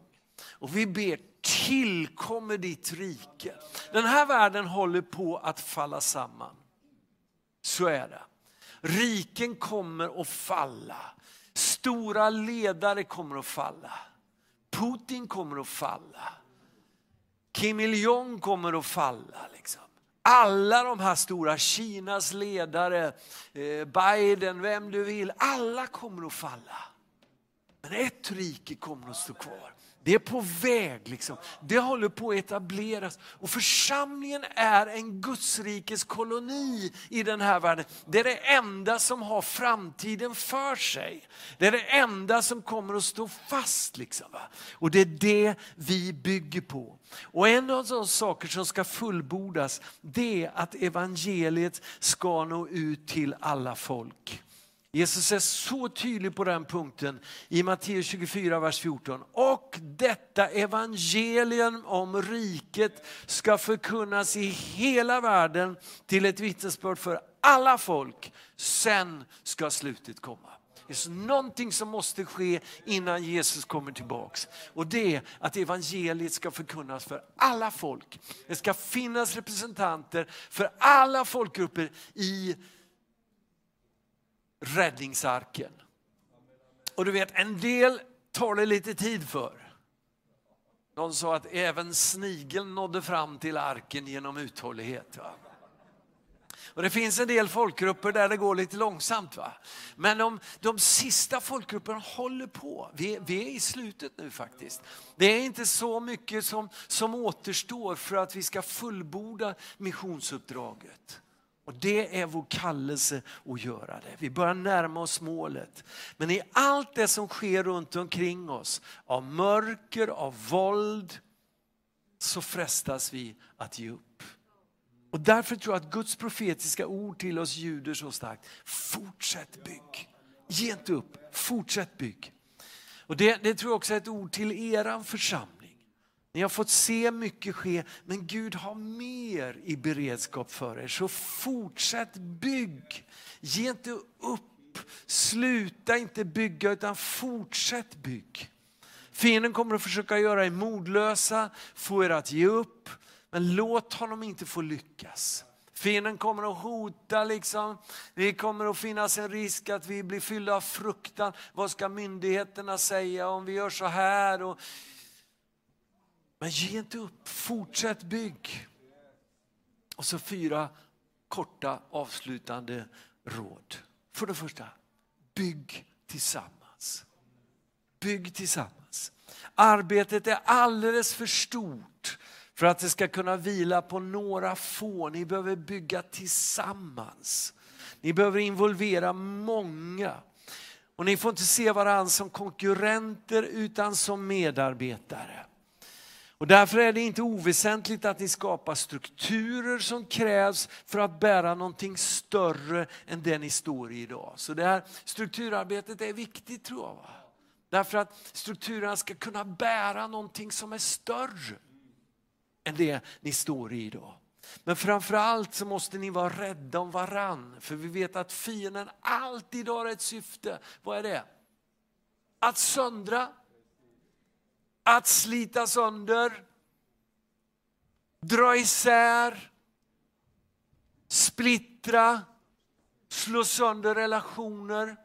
Och vi ber, tillkommer ditt rike. Den här världen håller på att falla samman. Så är det. Riken kommer att falla. Stora ledare kommer att falla. Putin kommer att falla. Kim Il-Jong kommer att falla. Liksom. Alla de här stora, Kinas ledare, eh, Biden, vem du vill, alla kommer att falla. Men ett rike kommer att stå kvar. Det är på väg, liksom. det håller på att etableras. Och församlingen är en Gudsrikes koloni i den här världen. Det är det enda som har framtiden för sig. Det är det enda som kommer att stå fast. Liksom, va? Och det är det vi bygger på. Och en av de saker som ska fullbordas, det är att evangeliet ska nå ut till alla folk. Jesus är så tydlig på den punkten i Matteus 24, vers 14. Och detta evangelium om riket ska förkunnas i hela världen till ett vittnesbörd för alla folk. Sen ska slutet komma. Det är någonting som måste ske innan Jesus kommer tillbaks. Och det är att evangeliet ska förkunnas för alla folk. Det ska finnas representanter för alla folkgrupper i räddningsarken. Och du vet, en del tar det lite tid för. Någon sa att även snigeln nådde fram till arken genom uthållighet. Va? Och det finns en del folkgrupper där det går lite långsamt. Va? Men de, de sista folkgrupperna håller på. Vi, vi, är i slutet nu faktiskt. Det är inte så mycket som, som återstår för att vi ska fullborda missionsuppdraget. Och det är vår kallelse att göra det. Vi börjar närma oss målet. Men i allt det som sker runt omkring oss, av mörker, av våld, så frestas vi att ge upp. Och därför tror jag att Guds profetiska ord till oss ljuder så starkt. Fortsätt bygg. Ge inte upp, fortsätt bygg. Och det, det tror jag också är ett ord till eran församling. Ni har fått se mycket ske, men Gud har mer i beredskap för er. Så fortsätt bygg. Ge inte upp. Sluta inte bygga utan fortsätt bygg. Fienden kommer att försöka göra er modlösa, få er att ge upp. Men låt honom inte få lyckas. Fienden kommer att hota, liksom. det kommer att finnas en risk att vi blir fyllda av fruktan. Vad ska myndigheterna säga om vi gör så här? Och men ge inte upp, fortsätt bygg. Och så fyra korta avslutande råd. För det första, bygg tillsammans. Bygg tillsammans. Arbetet är alldeles för stort för att det ska kunna vila på några få. Ni behöver bygga tillsammans. Ni behöver involvera många. Och ni får inte se varandra som konkurrenter utan som medarbetare. Och därför är det inte oväsentligt att ni skapar strukturer som krävs för att bära någonting större än det ni står i idag. Så det här strukturarbetet är viktigt tror jag. Va? Därför att strukturerna ska kunna bära någonting som är större än det ni står i idag. Men framförallt så måste ni vara rädda om varann. För vi vet att fienden alltid har ett syfte. Vad är det? Att söndra, att slita sönder, dra isär, splittra, slå sönder relationer.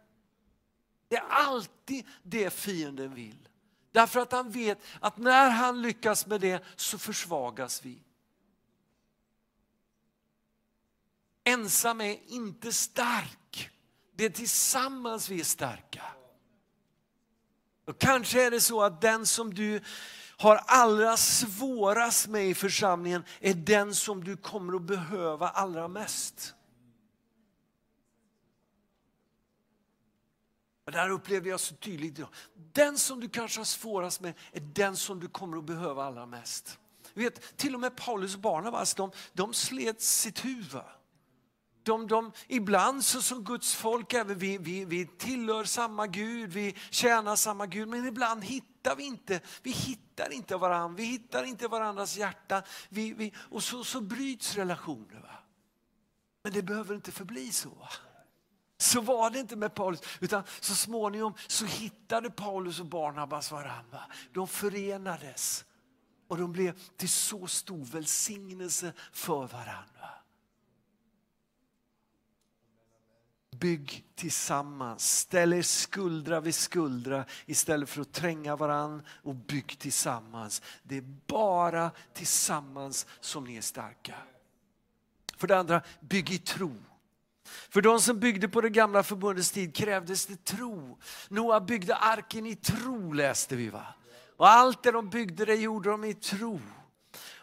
Det är alltid det fienden vill. Därför att han vet att när han lyckas med det så försvagas vi. Ensam är inte stark. Det är tillsammans vi är starka. Och kanske är det så att den som du har allra svårast med i församlingen är den som du kommer att behöva allra mest. Det här upplevde jag så tydligt, idag. den som du kanske har svårast med är den som du kommer att behöva allra mest. vet, till och med Paulus och Barnabas, de, de slet sitt huvud. De, de, ibland så som Guds folk, även vi, vi, vi tillhör samma Gud, vi tjänar samma Gud, men ibland hittar vi inte, vi hittar inte varandra, vi hittar inte varandras hjärta vi, vi, och så, så bryts relationer. Va? Men det behöver inte förbli så. Va? Så var det inte med Paulus, utan så småningom så hittade Paulus och Barnabas varandra. De förenades och de blev till så stor välsignelse för varandra. Bygg tillsammans, ställ er skuldra vid skuldra istället för att tränga varann och bygg tillsammans. Det är bara tillsammans som ni är starka. För det andra, bygg i tro. För de som byggde på det gamla förbundets tid krävdes det tro. Noa byggde arken i tro läste vi va. Och allt det de byggde det gjorde de i tro.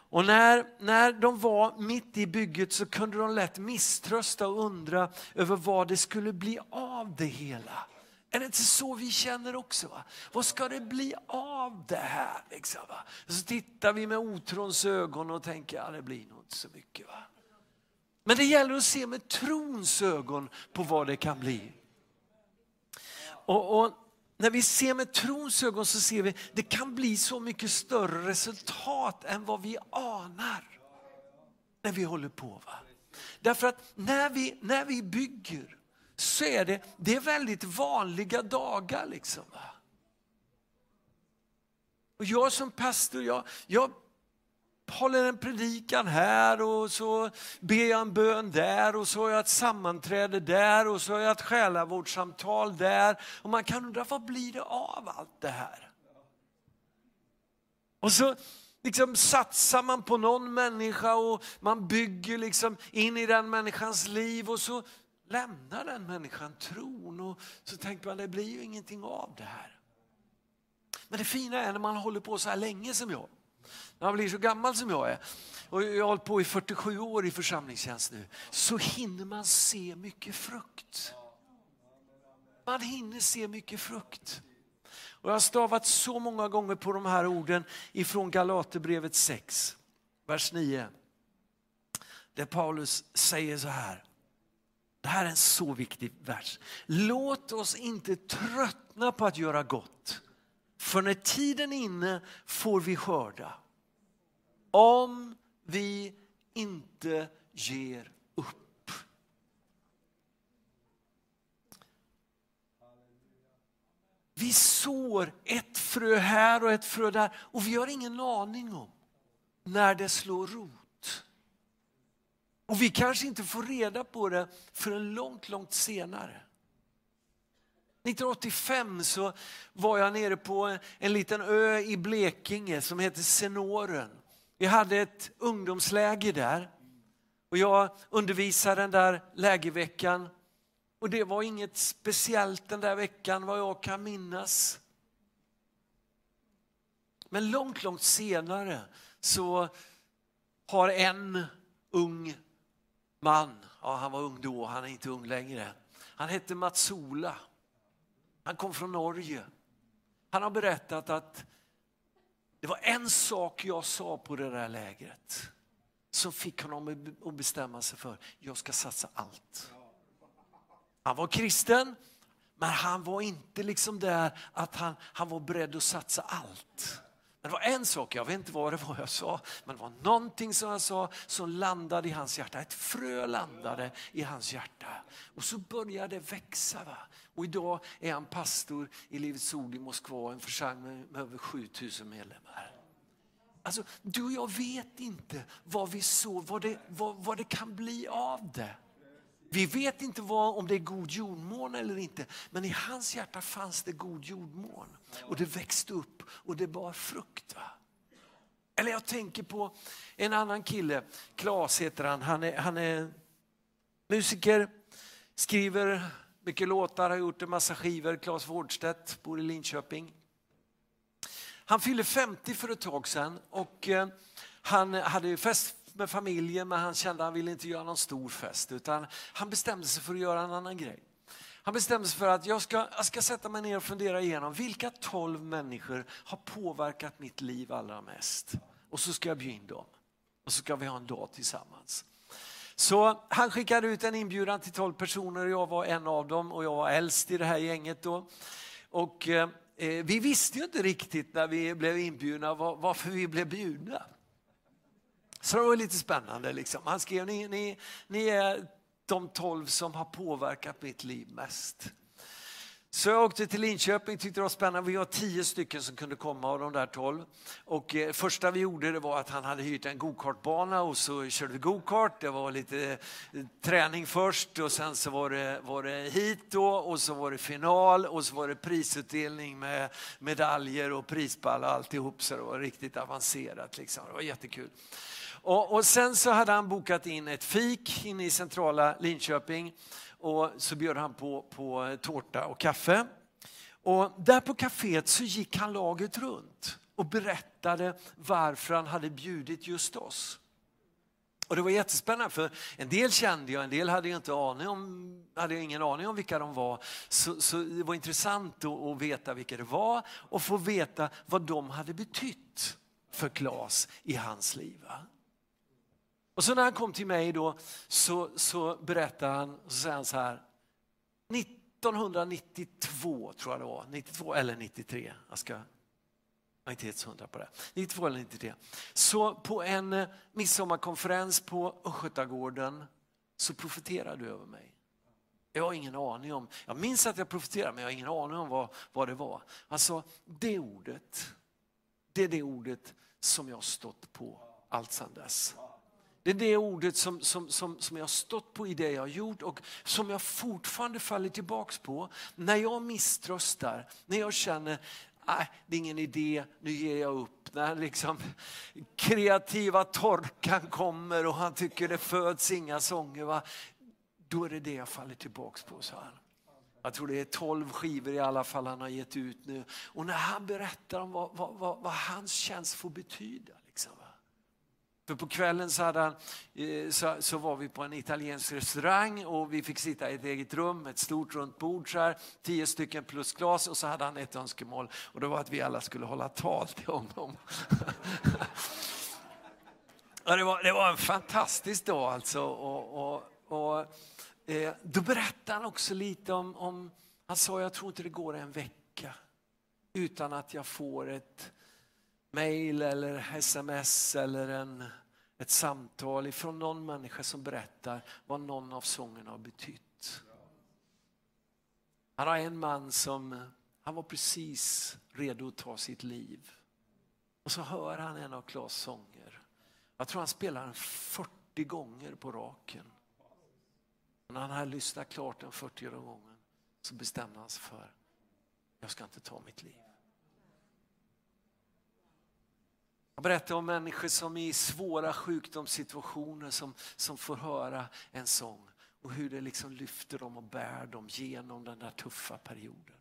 Och när, när de var mitt i bygget så kunde de lätt misströsta och undra över vad det skulle bli av det hela. Är det inte så vi känner också? Va? Vad ska det bli av det här? Liksom, va? Så tittar vi med otrons ögon och tänker att ja, det blir nog inte så mycket. Va? Men det gäller att se med trons ögon på vad det kan bli. Och, och när vi ser med trons ögon så ser vi att det kan bli så mycket större resultat än vad vi anar. När vi håller på. Va? Därför att när vi, när vi bygger så är det, det är väldigt vanliga dagar. Liksom, va? Och jag som pastor, jag, jag håller en predikan här och så ber jag en bön där och så har jag ett sammanträde där och så har jag ett själavårdssamtal där. Och man kan undra, vad blir det av allt det här? Och så liksom satsar man på någon människa och man bygger liksom in i den människans liv och så lämnar den människan tron och så tänker man det blir ju ingenting av det här. Men det fina är när man håller på så här länge som jag när man blir så gammal som jag är, och jag har hållit på i 47 år i församlingstjänst nu, så hinner man se mycket frukt. Man hinner se mycket frukt. Och jag har stavat så många gånger på de här orden ifrån Galaterbrevet 6, vers 9. Där Paulus säger så här. Det här är en så viktig vers. Låt oss inte tröttna på att göra gott. För när tiden är inne får vi skörda om vi inte ger upp. Vi sår ett frö här och ett frö där och vi har ingen aning om när det slår rot. Och vi kanske inte får reda på det förrän långt, långt senare. 1985 så var jag nere på en liten ö i Blekinge som heter Senoren. Vi hade ett ungdomsläger där och jag undervisade den där lägerveckan. Och det var inget speciellt den där veckan vad jag kan minnas. Men långt, långt senare så har en ung man, ja han var ung då, han är inte ung längre. Han hette Mats Ola. Han kom från Norge. Han har berättat att det var en sak jag sa på det där lägret som fick honom att bestämma sig för, jag ska satsa allt. Han var kristen, men han var inte liksom där att han, han var beredd att satsa allt. Men det var en sak, jag vet inte vad det var jag sa, men det var någonting som jag sa som landade i hans hjärta. Ett frö landade i hans hjärta. Och så började det växa. Va? Och idag är han pastor i Livets Ord i Moskva, en församling med över 7000 medlemmar. Alltså, du och jag vet inte vad vi såg, vad det, vad, vad det kan bli av det. Vi vet inte vad, om det är god jordmån eller inte, men i hans hjärta fanns det god jordmån. Och det växte upp och det bar frukt. Va? Eller jag tänker på en annan kille, Klas heter han. Han är, han är musiker, skriver mycket låtar, har gjort en massa skivor. Klas Wårdstedt, bor i Linköping. Han fyllde 50 för ett tag sedan och eh, han hade fest med familjen men han kände att han ville inte göra någon stor fest utan han bestämde sig för att göra en annan grej. Han bestämde sig för att jag ska, jag ska sätta mig ner och fundera igenom vilka tolv människor har påverkat mitt liv allra mest. Och så ska jag bjuda in dem. Och så ska vi ha en dag tillsammans. Så han skickade ut en inbjudan till tolv personer och jag var en av dem och jag var äldst i det här gänget då. Och eh, eh vi visste ju inte riktigt när vi blev inbjudna varför vi blev bjudna. Så det var lite spännande. Liksom. Han skrev, ni, ni, ni är de tolv som har påverkat mitt liv mest. Så jag åkte till Linköping, tyckte det var spännande. Vi var tio stycken som kunde komma av de där tolv. Och eh, första vi gjorde det var att han hade hyrt en gokartbana och så körde vi gokart. Det var lite eh, träning först och sen så var det, var det hit då och så var det final och så var det prisutdelning med medaljer och prispall och alltihop. Så det var riktigt avancerat liksom. Det var jättekul. Och, och sen så hade han bokat in ett fik inne i centrala Linköping och så bjöd han på, på tårta och kaffe. Och där på kaféet så gick han laget runt och berättade varför han hade bjudit just oss. Och det var jättespännande för en del kände jag, en del hade jag, inte aning om, hade jag ingen aning om vilka de var. Så, så det var intressant att, att veta vilka det var och få veta vad de hade betytt för Klas i hans liv. Och så när han kom till mig då så, så berättade han, så säger han så här, 1992 tror jag det var, 92 eller 93, jag ska jag är inte helt hundra på det. 92 eller 93. Så på en eh, midsommarkonferens på Östgötagården så profeterade du över mig. Jag har ingen aning om, jag minns att jag profeterade men jag har ingen aning om vad, vad det var. Alltså det ordet, det är det ordet som jag har stått på allt sedan dess. Det är det ordet som, som, som, som jag har stått på i det jag har gjort och som jag fortfarande faller tillbaks på när jag misströstar, när jag känner Nej, det är ingen idé, nu ger jag upp. När liksom kreativa torkan kommer och han tycker det föds inga sånger. Va? Då är det det jag faller tillbaks på, sa han. Jag tror det är tolv skivor i alla fall han har gett ut nu. Och när han berättar om vad, vad, vad, vad hans tjänst får betyda. För på kvällen så, han, eh, så, så, var vi på en italiensk restaurang och vi fick sitta i ett eget rum, ett stort runt bord, så här, tio stycken plus glas och så hade han ett önskemål och det var att vi alla skulle hålla tal till honom. ja, det, var, det var en fantastisk dag alltså. Och, och, och eh, då berättade han också lite om, om, han sa jag tror inte det går en vecka utan att jag får ett mail eller sms eller en, ett samtal ifrån någon människa som berättar vad någon av sångerna har betytt. Han har en man som eh, han var precis redo att ta sitt liv. Och så hör han en av Klas sånger. Jag tror han spelar den 40 gånger på raken. Och när han hade lyssnat klart den 40 gången så bestämde han sig för, jag ska inte ta mitt liv. Jag berättar om människor som i svåra sjukdomssituationer som, som får höra en sång och hur det liksom lyfter dem och bär dem genom den där tuffa perioden.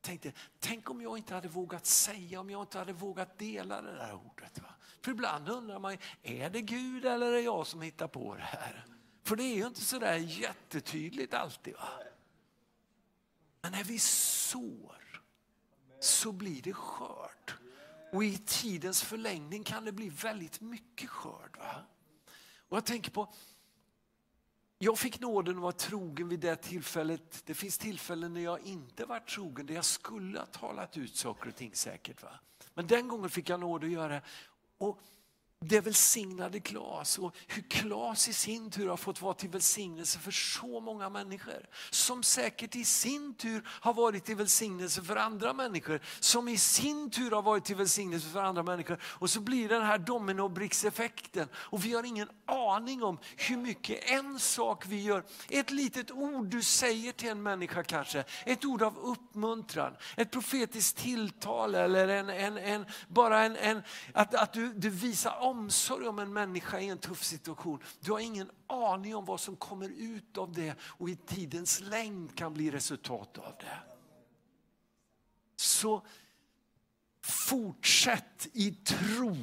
Tänkte, tänk om jag inte hade vågat säga, om jag inte hade vågat dela det där ordet. Va? För ibland undrar man, är det Gud eller är det jag som hittar på det här? För det är ju inte så där jättetydligt alltid. Va? Men när vi sår så blir det skörd. Och i tidens förlängning kan det bli väldigt mycket skörd. Va? Och jag tänker på, jag fick nåden att vara trogen vid det tillfället. Det finns tillfällen när jag inte varit trogen, där jag skulle ha talat ut saker och ting säkert. Va? Men den gången fick jag nåd att göra det. Och det välsignade Klas och hur Klas i sin tur har fått vara till välsignelse för så många människor. Som säkert i sin tur har varit till välsignelse för andra människor. Som i sin tur har varit till välsignelse för andra människor. Och så blir det den här dominobrickseffekten. Och vi har ingen aning om hur mycket en sak vi gör. Ett litet ord du säger till en människa kanske. Ett ord av uppmuntran. Ett profetiskt tilltal eller en, en, en bara en, en, att, att du, du visar omsorg om en människa i en tuff situation. Du har ingen aning om vad som kommer ut av det och i tidens längd kan bli resultat av det. Så fortsätt i tro.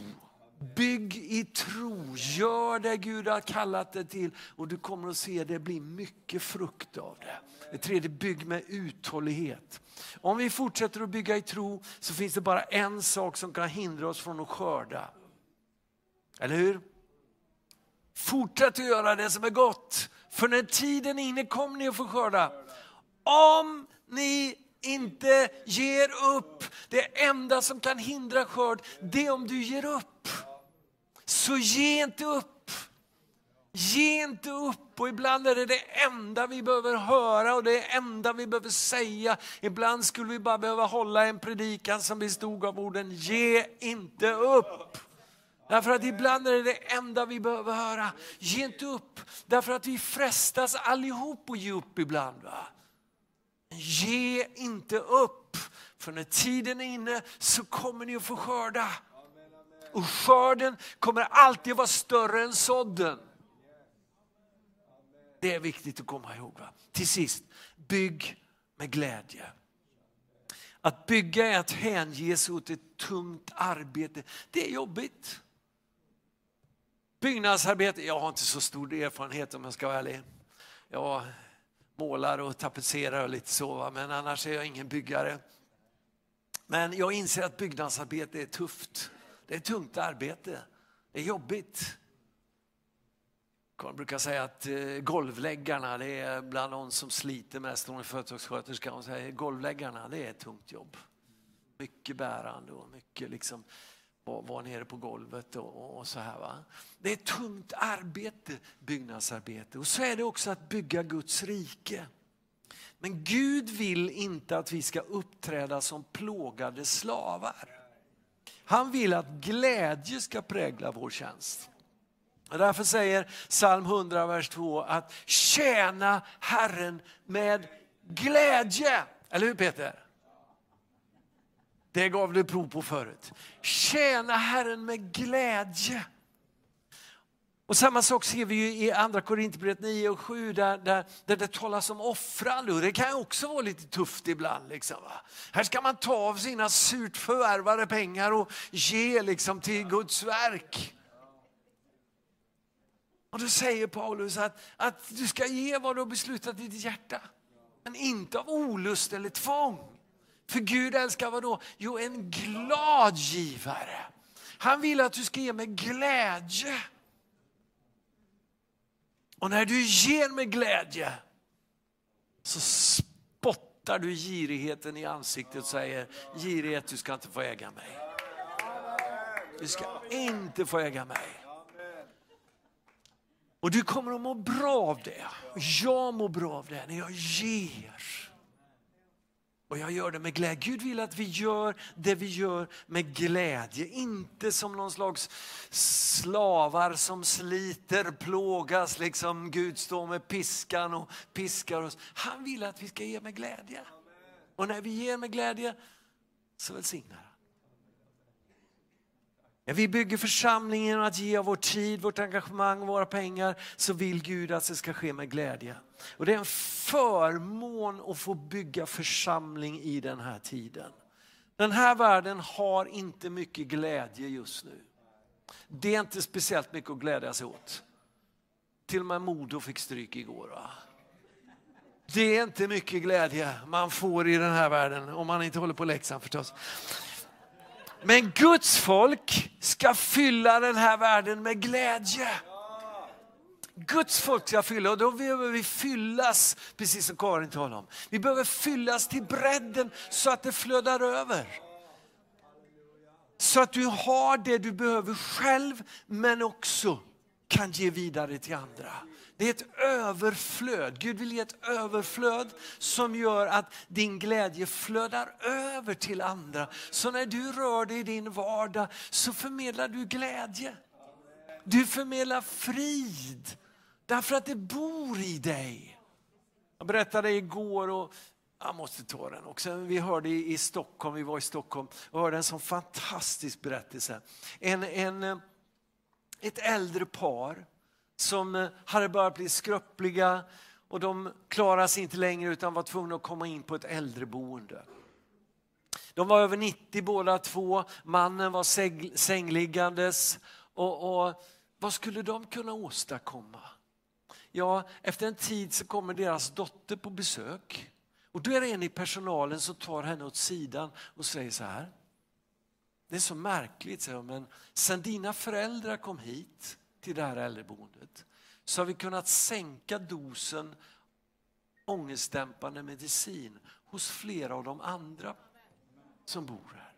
Bygg i tro, gör det Gud har kallat dig till och du kommer att se det blir mycket frukt av det. Det tredje, bygg med uthållighet. Om vi fortsätter att bygga i tro så finns det bara en sak som kan hindra oss från att skörda. Eller hur? Fortsätt att göra det som är gott. För när tiden är inne kommer ni att få skörda. Om ni inte ger upp. Det enda som kan hindra skörd, det är om du ger upp. Så ge inte upp. Ge inte upp och ibland är det det enda vi behöver höra och det enda vi behöver säga. Ibland skulle vi bara behöva hålla en predikan som bestod av orden ge inte upp. Därför att ibland är det det enda vi behöver höra. Ge inte upp. Därför att vi frestas allihop att ge upp ibland. Va? Ge inte upp. För när tiden är inne så kommer ni att få skörda. Och skörden kommer alltid vara större än sådden. Det är viktigt att komma ihåg. Va? Till sist, bygg med glädje. Att bygga är att hänge sig åt ett tungt arbete. Det är jobbigt. Byggnadsarbete, jag har inte så stor erfarenhet om jag ska vara ärlig. Jag målar och tapetserar och lite så, men annars är jag ingen byggare. Men jag inser att byggnadsarbete är tufft. Det är tungt arbete. Det är jobbigt. Jag brukar säga att eh, golvläggarna det är bland de som sliter mest. Hon är företagssköterska. Hon säger golvläggarna det är ett tungt jobb. Mycket bärande och mycket liksom var nere på golvet och, och, så här. Va? Det är ett tungt arbete, byggnadsarbete. Och så är det också att bygga Guds rike. Men Gud vill inte att vi ska uppträda som plågade slavar. Han vill att glädje ska prägla vår tjänst. Därför säger psalm 100, vers 2 att tjäna Herren med glädje. Eller hur Peter? Det gav du prov på förut. Tjäna Herren med glädje. Och samma sak ser vi ju i andra Korinthierbrevet 9 och 7 där, där, där det talas om offrande. Och det kan också vara lite tufft ibland. Liksom, va? Här ska man ta av sina surt förvärvade pengar och ge liksom, till Guds verk. Och då säger Paulus att, att du ska ge vad du har beslutat i ditt hjärta. Men inte av olust eller tvång. För Gud älskar vad då? Jo, en glad givare. Han vill att du ska ge med glädje. Och när du ger med glädje så spottar du girigheten i ansiktet och säger girighet, du ska inte få äga mig. Du ska inte få äga mig. Och du kommer att må bra av det. Jag mår bra av det när jag ger. Och jag gör det med glädje. Gud vill att vi gör det vi gör med glädje. Inte som någon slags slavar som sliter, plågas. Liksom Gud står med piskan och piskar oss. Han vill att vi ska ge med glädje. Och när vi ger med glädje så välsignar han. När vi bygger församlingen genom att ge av vår tid, vårt engagemang och våra pengar så vill Gud att det ska ske med glädje. Och det är en förmån att få bygga församling i den här tiden. Den här världen har inte mycket glädje just nu. Det är inte speciellt mycket att glädja sig åt. Till och med Modo fick stryk igår. Va? Det är inte mycket glädje man får i den här världen, om man inte håller på läxan förstås. Men Guds folk ska fylla den här världen med glädje. Guds folk ska fylla och då behöver vi fyllas, precis som Karin talade om. Vi behöver fyllas till bredden så att det flödar över. Så att du har det du behöver själv men också kan ge vidare till andra. Det är ett överflöd. Gud vill ge ett överflöd som gör att din glädje flödar över till andra. Så när du rör dig i din vardag så förmedlar du glädje. Du förmedlar frid därför att det bor i dig. Jag berättade igår och jag måste ta den också. Vi hörde i Stockholm, vi var i Stockholm och hörde en sån fantastisk berättelse. En, en, eh, ett äldre par som eh, hade börjat bli skröpliga och de klarade sig inte längre utan var tvungna att komma in på ett äldreboende. De var över 90 båda två, mannen var sängliggandes och, och vad skulle de kunna åstadkomma? Ja, efter en tid så kommer deras dotter på besök och då är det en i personalen som tar henne åt sidan och säger så här. Det är så märkligt, säger men sen dina föräldrar kom hit till det här äldreboendet så har vi kunnat sänka dosen ångestdämpande medicin hos flera av de andra som bor här.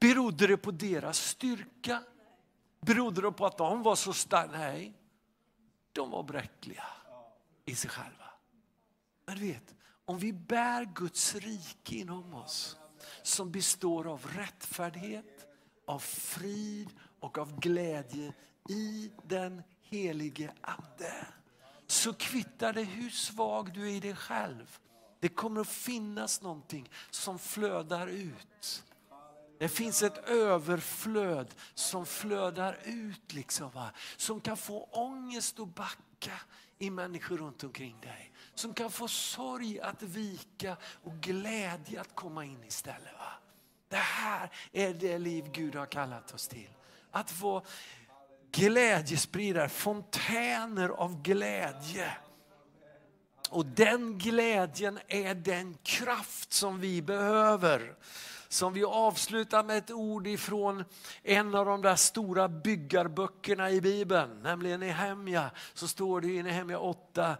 Berodde det på deras styrka? Berodde det på att de var så starka? Nej, de var bräckliga i sig själva. Men du vet, om vi bär Guds rike inom oss som består av rättfärdighet, av frid och av glädje i den helige Ande. Så kvittar det hur svag du är i dig själv. Det kommer att finnas någonting som flödar ut. Det finns ett överflöd som flödar ut, liksom, va? som kan få ångest att backa i människor runt omkring dig. Som kan få sorg att vika och glädje att komma in istället. Va? Det här är det liv Gud har kallat oss till. Att få glädjespridare, fontäner av glädje. Och den glädjen är den kraft som vi behöver. Som vi avslutar med ett ord ifrån en av de där stora byggarböckerna i Bibeln, nämligen Nehemja. Så står det i Nehemja 8,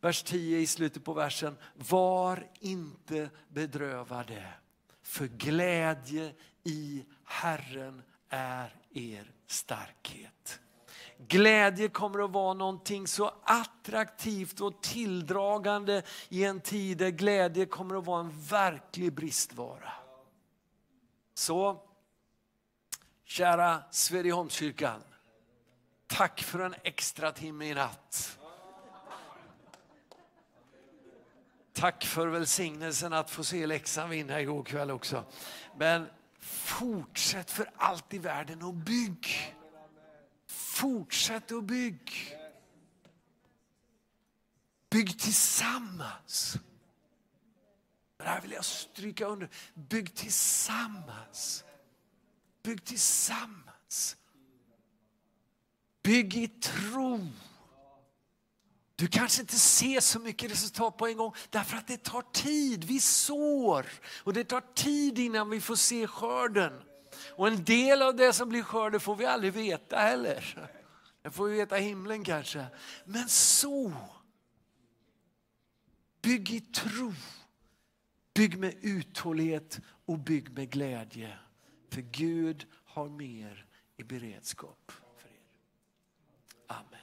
vers 10 i slutet på versen. Var inte bedrövade för glädje i Herren är er starkhet. Glädje kommer att vara någonting så attraktivt och tilldragande i en tid där glädje kommer att vara en verklig bristvara. Så, kära Sverigeholmskyrkan, tack för en extra timme i natt. Tack för välsignelsen att få se Leksand vinna igår kväll också. Men fortsätt för allt i världen och bygg. Fortsätt och bygg. Bygg tillsammans. Det här vill jag stryka under. Bygg tillsammans. Bygg tillsammans. Bygg i tro. Du kanske inte ser så mycket resultat på en gång därför att det tar tid. Vi sår och det tar tid innan vi får se skörden. Och en del av det som blir skörden får vi aldrig veta heller. Det får vi veta i himlen kanske. Men så. Bygg i tro. Bygg med uthållighet och bygg med glädje. För Gud har mer i beredskap för er. Amen.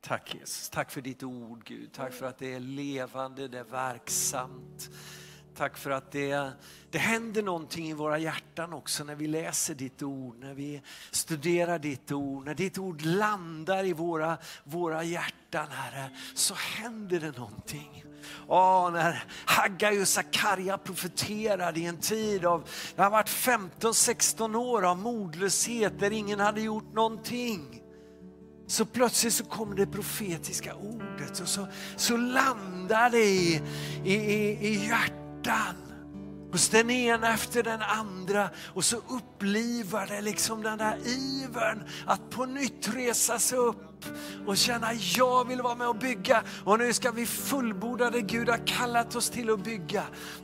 Tack Jesus. Tack för ditt ord Gud. Tack för att det är levande, det är verksamt. Tack för att det, det händer någonting i våra hjärtan också när vi läser ditt ord, när vi studerar ditt ord, när ditt ord landar i våra, våra hjärtan Herre, så händer det någonting. Åh, när Haggai och Sakarja profeterade i en tid av, det har varit 15-16 år av modlöshet där ingen hade gjort någonting. Så plötsligt så kommer det profetiska ordet och så, så landar det i, i, i hjärtan hos den ena efter den andra och så upplivar det liksom den där ivern att på nytt resa sig upp och känna jag vill vara med och bygga och nu ska vi fullborda det Gud har kallat oss till att bygga.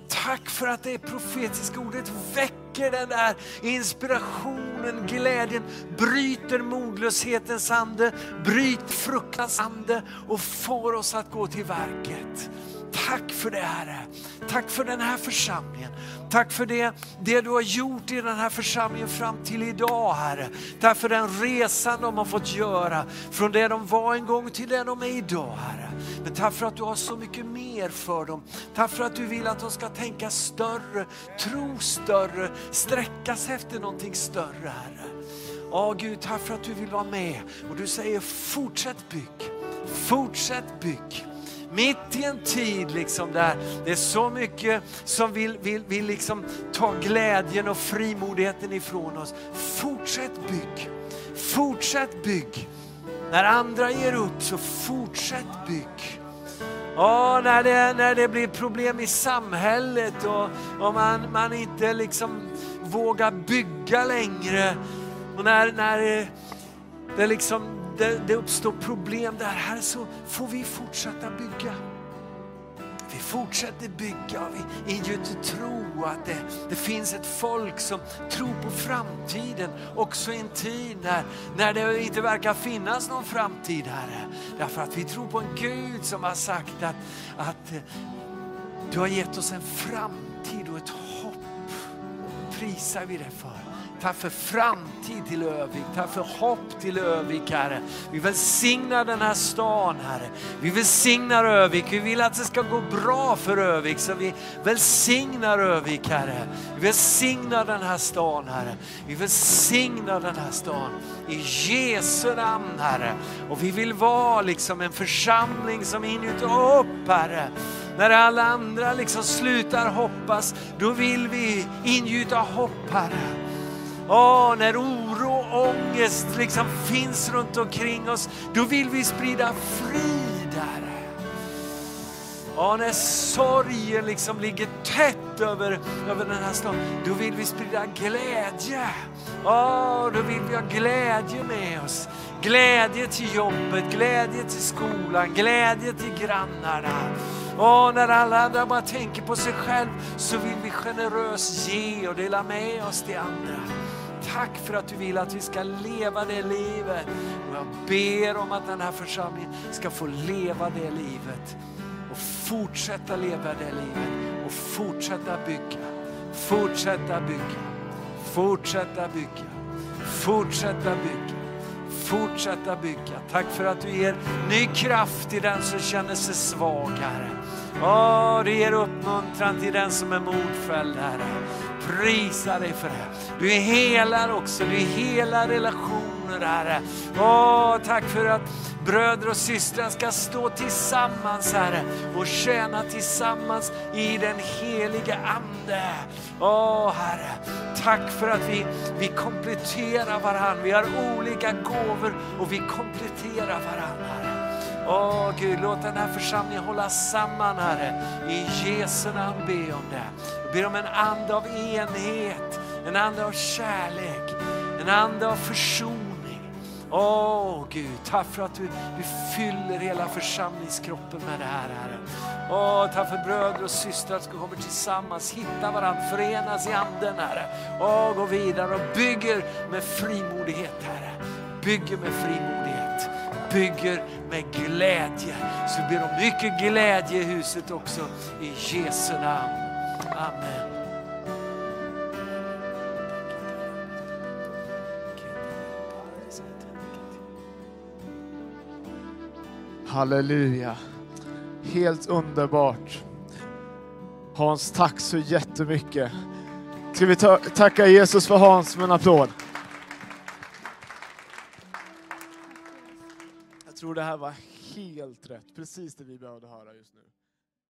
Tack för att det profetiska ordet väcker den där inspirationen, glädjen, bryter modlöshetens ande, bryter fruktans ande och får oss att gå till verket. Tack för det Herre. Tack för den här församlingen. Tack för det, det du har gjort i den här församlingen fram till idag Herre. Tack för den resan de har fått göra från det de var en gång till det de är idag Herre. Men tack för att du har så mycket mer för dem. Tack för att du vill att de ska tänka större, tro större, sträcka sig efter någonting större Herre. Ja Gud, tack för att du vill vara med och du säger fortsätt bygg, fortsätt bygg. Mitt i en tid liksom där det är så mycket som vill, vill, vill liksom ta glädjen och frimodigheten ifrån oss. Fortsätt bygg, fortsätt bygg. När andra ger upp så fortsätt bygg. Ja, när det, när det blir problem i samhället och, och man, man inte liksom vågar bygga längre. Och när, när det, liksom, det, det uppstår problem där, här så får vi fortsätta bygga. Vi fortsätter bygga och vi ingjuter tro att det, det finns ett folk som tror på framtiden också i en tid när, när det inte verkar finnas någon framtid Herre. Därför att vi tror på en Gud som har sagt att, att eh, du har gett oss en framtid och ett hopp. Prisar vi dig för. Tack för framtid till Övik, tack för hopp till Övik Herre. Vi välsignar den här stan Herre. Vi välsignar Övik, vi vill att det ska gå bra för Övik så vi välsignar Övik Herre. Vi välsignar den här stan Herre. Vi välsignar den här stan i Jesu namn Herre. Och vi vill vara liksom en församling som ingjuter hopp Herre. När alla andra liksom slutar hoppas, då vill vi ingjuta hopp Herre. Åh, när oro och ångest liksom finns runt omkring oss, då vill vi sprida frid, Herre. Åh, när sorgen liksom ligger tätt över, över den här staden, då vill vi sprida glädje. Åh, då vill vi ha glädje med oss. Glädje till jobbet, glädje till skolan, glädje till grannarna. Och när alla andra bara tänker på sig själv så vill vi generöst ge och dela med oss till andra. Tack för att du vill att vi ska leva det livet. Och jag ber om att den här församlingen ska få leva det livet. Och fortsätta leva det livet. Och fortsätta bygga. Fortsätta bygga. Fortsätta bygga. Fortsätta bygga. Fortsätta bygga. Tack för att du ger ny kraft till den som känner sig svag, Herre. Åh, du ger uppmuntran till den som är modfälld, Herre. Prisa dig för det. Du helar också, du helar relationer, Herre. Åh, tack för att bröder och systrar ska stå tillsammans, Herre, och tjäna tillsammans i den helige Ande. Åh, Herre, tack för att vi, vi kompletterar varandra. Vi har olika gåvor och vi kompletterar varandra, Herre. Åh Gud, låt den här församlingen hålla samman Herre. I Jesu namn be om det. Ber om en ande av enhet, en ande av kärlek, en ande av försoning. Åh Gud, tack för att du, du fyller hela församlingskroppen med det här Herre. Åh, tack för bröder och systrar som kommer tillsammans, hitta varandra, förenas i anden Herre. Åh, gå vidare och bygger med frimodighet Herre. Bygger med frimodighet bygger med glädje. Så vi ber om mycket glädje i huset också i Jesu namn. Amen. Halleluja. Helt underbart. Hans, tack så jättemycket. Ska vi ta tacka Jesus för Hans med en applåd? Jag tror det här var helt rätt, precis det vi behövde höra just nu.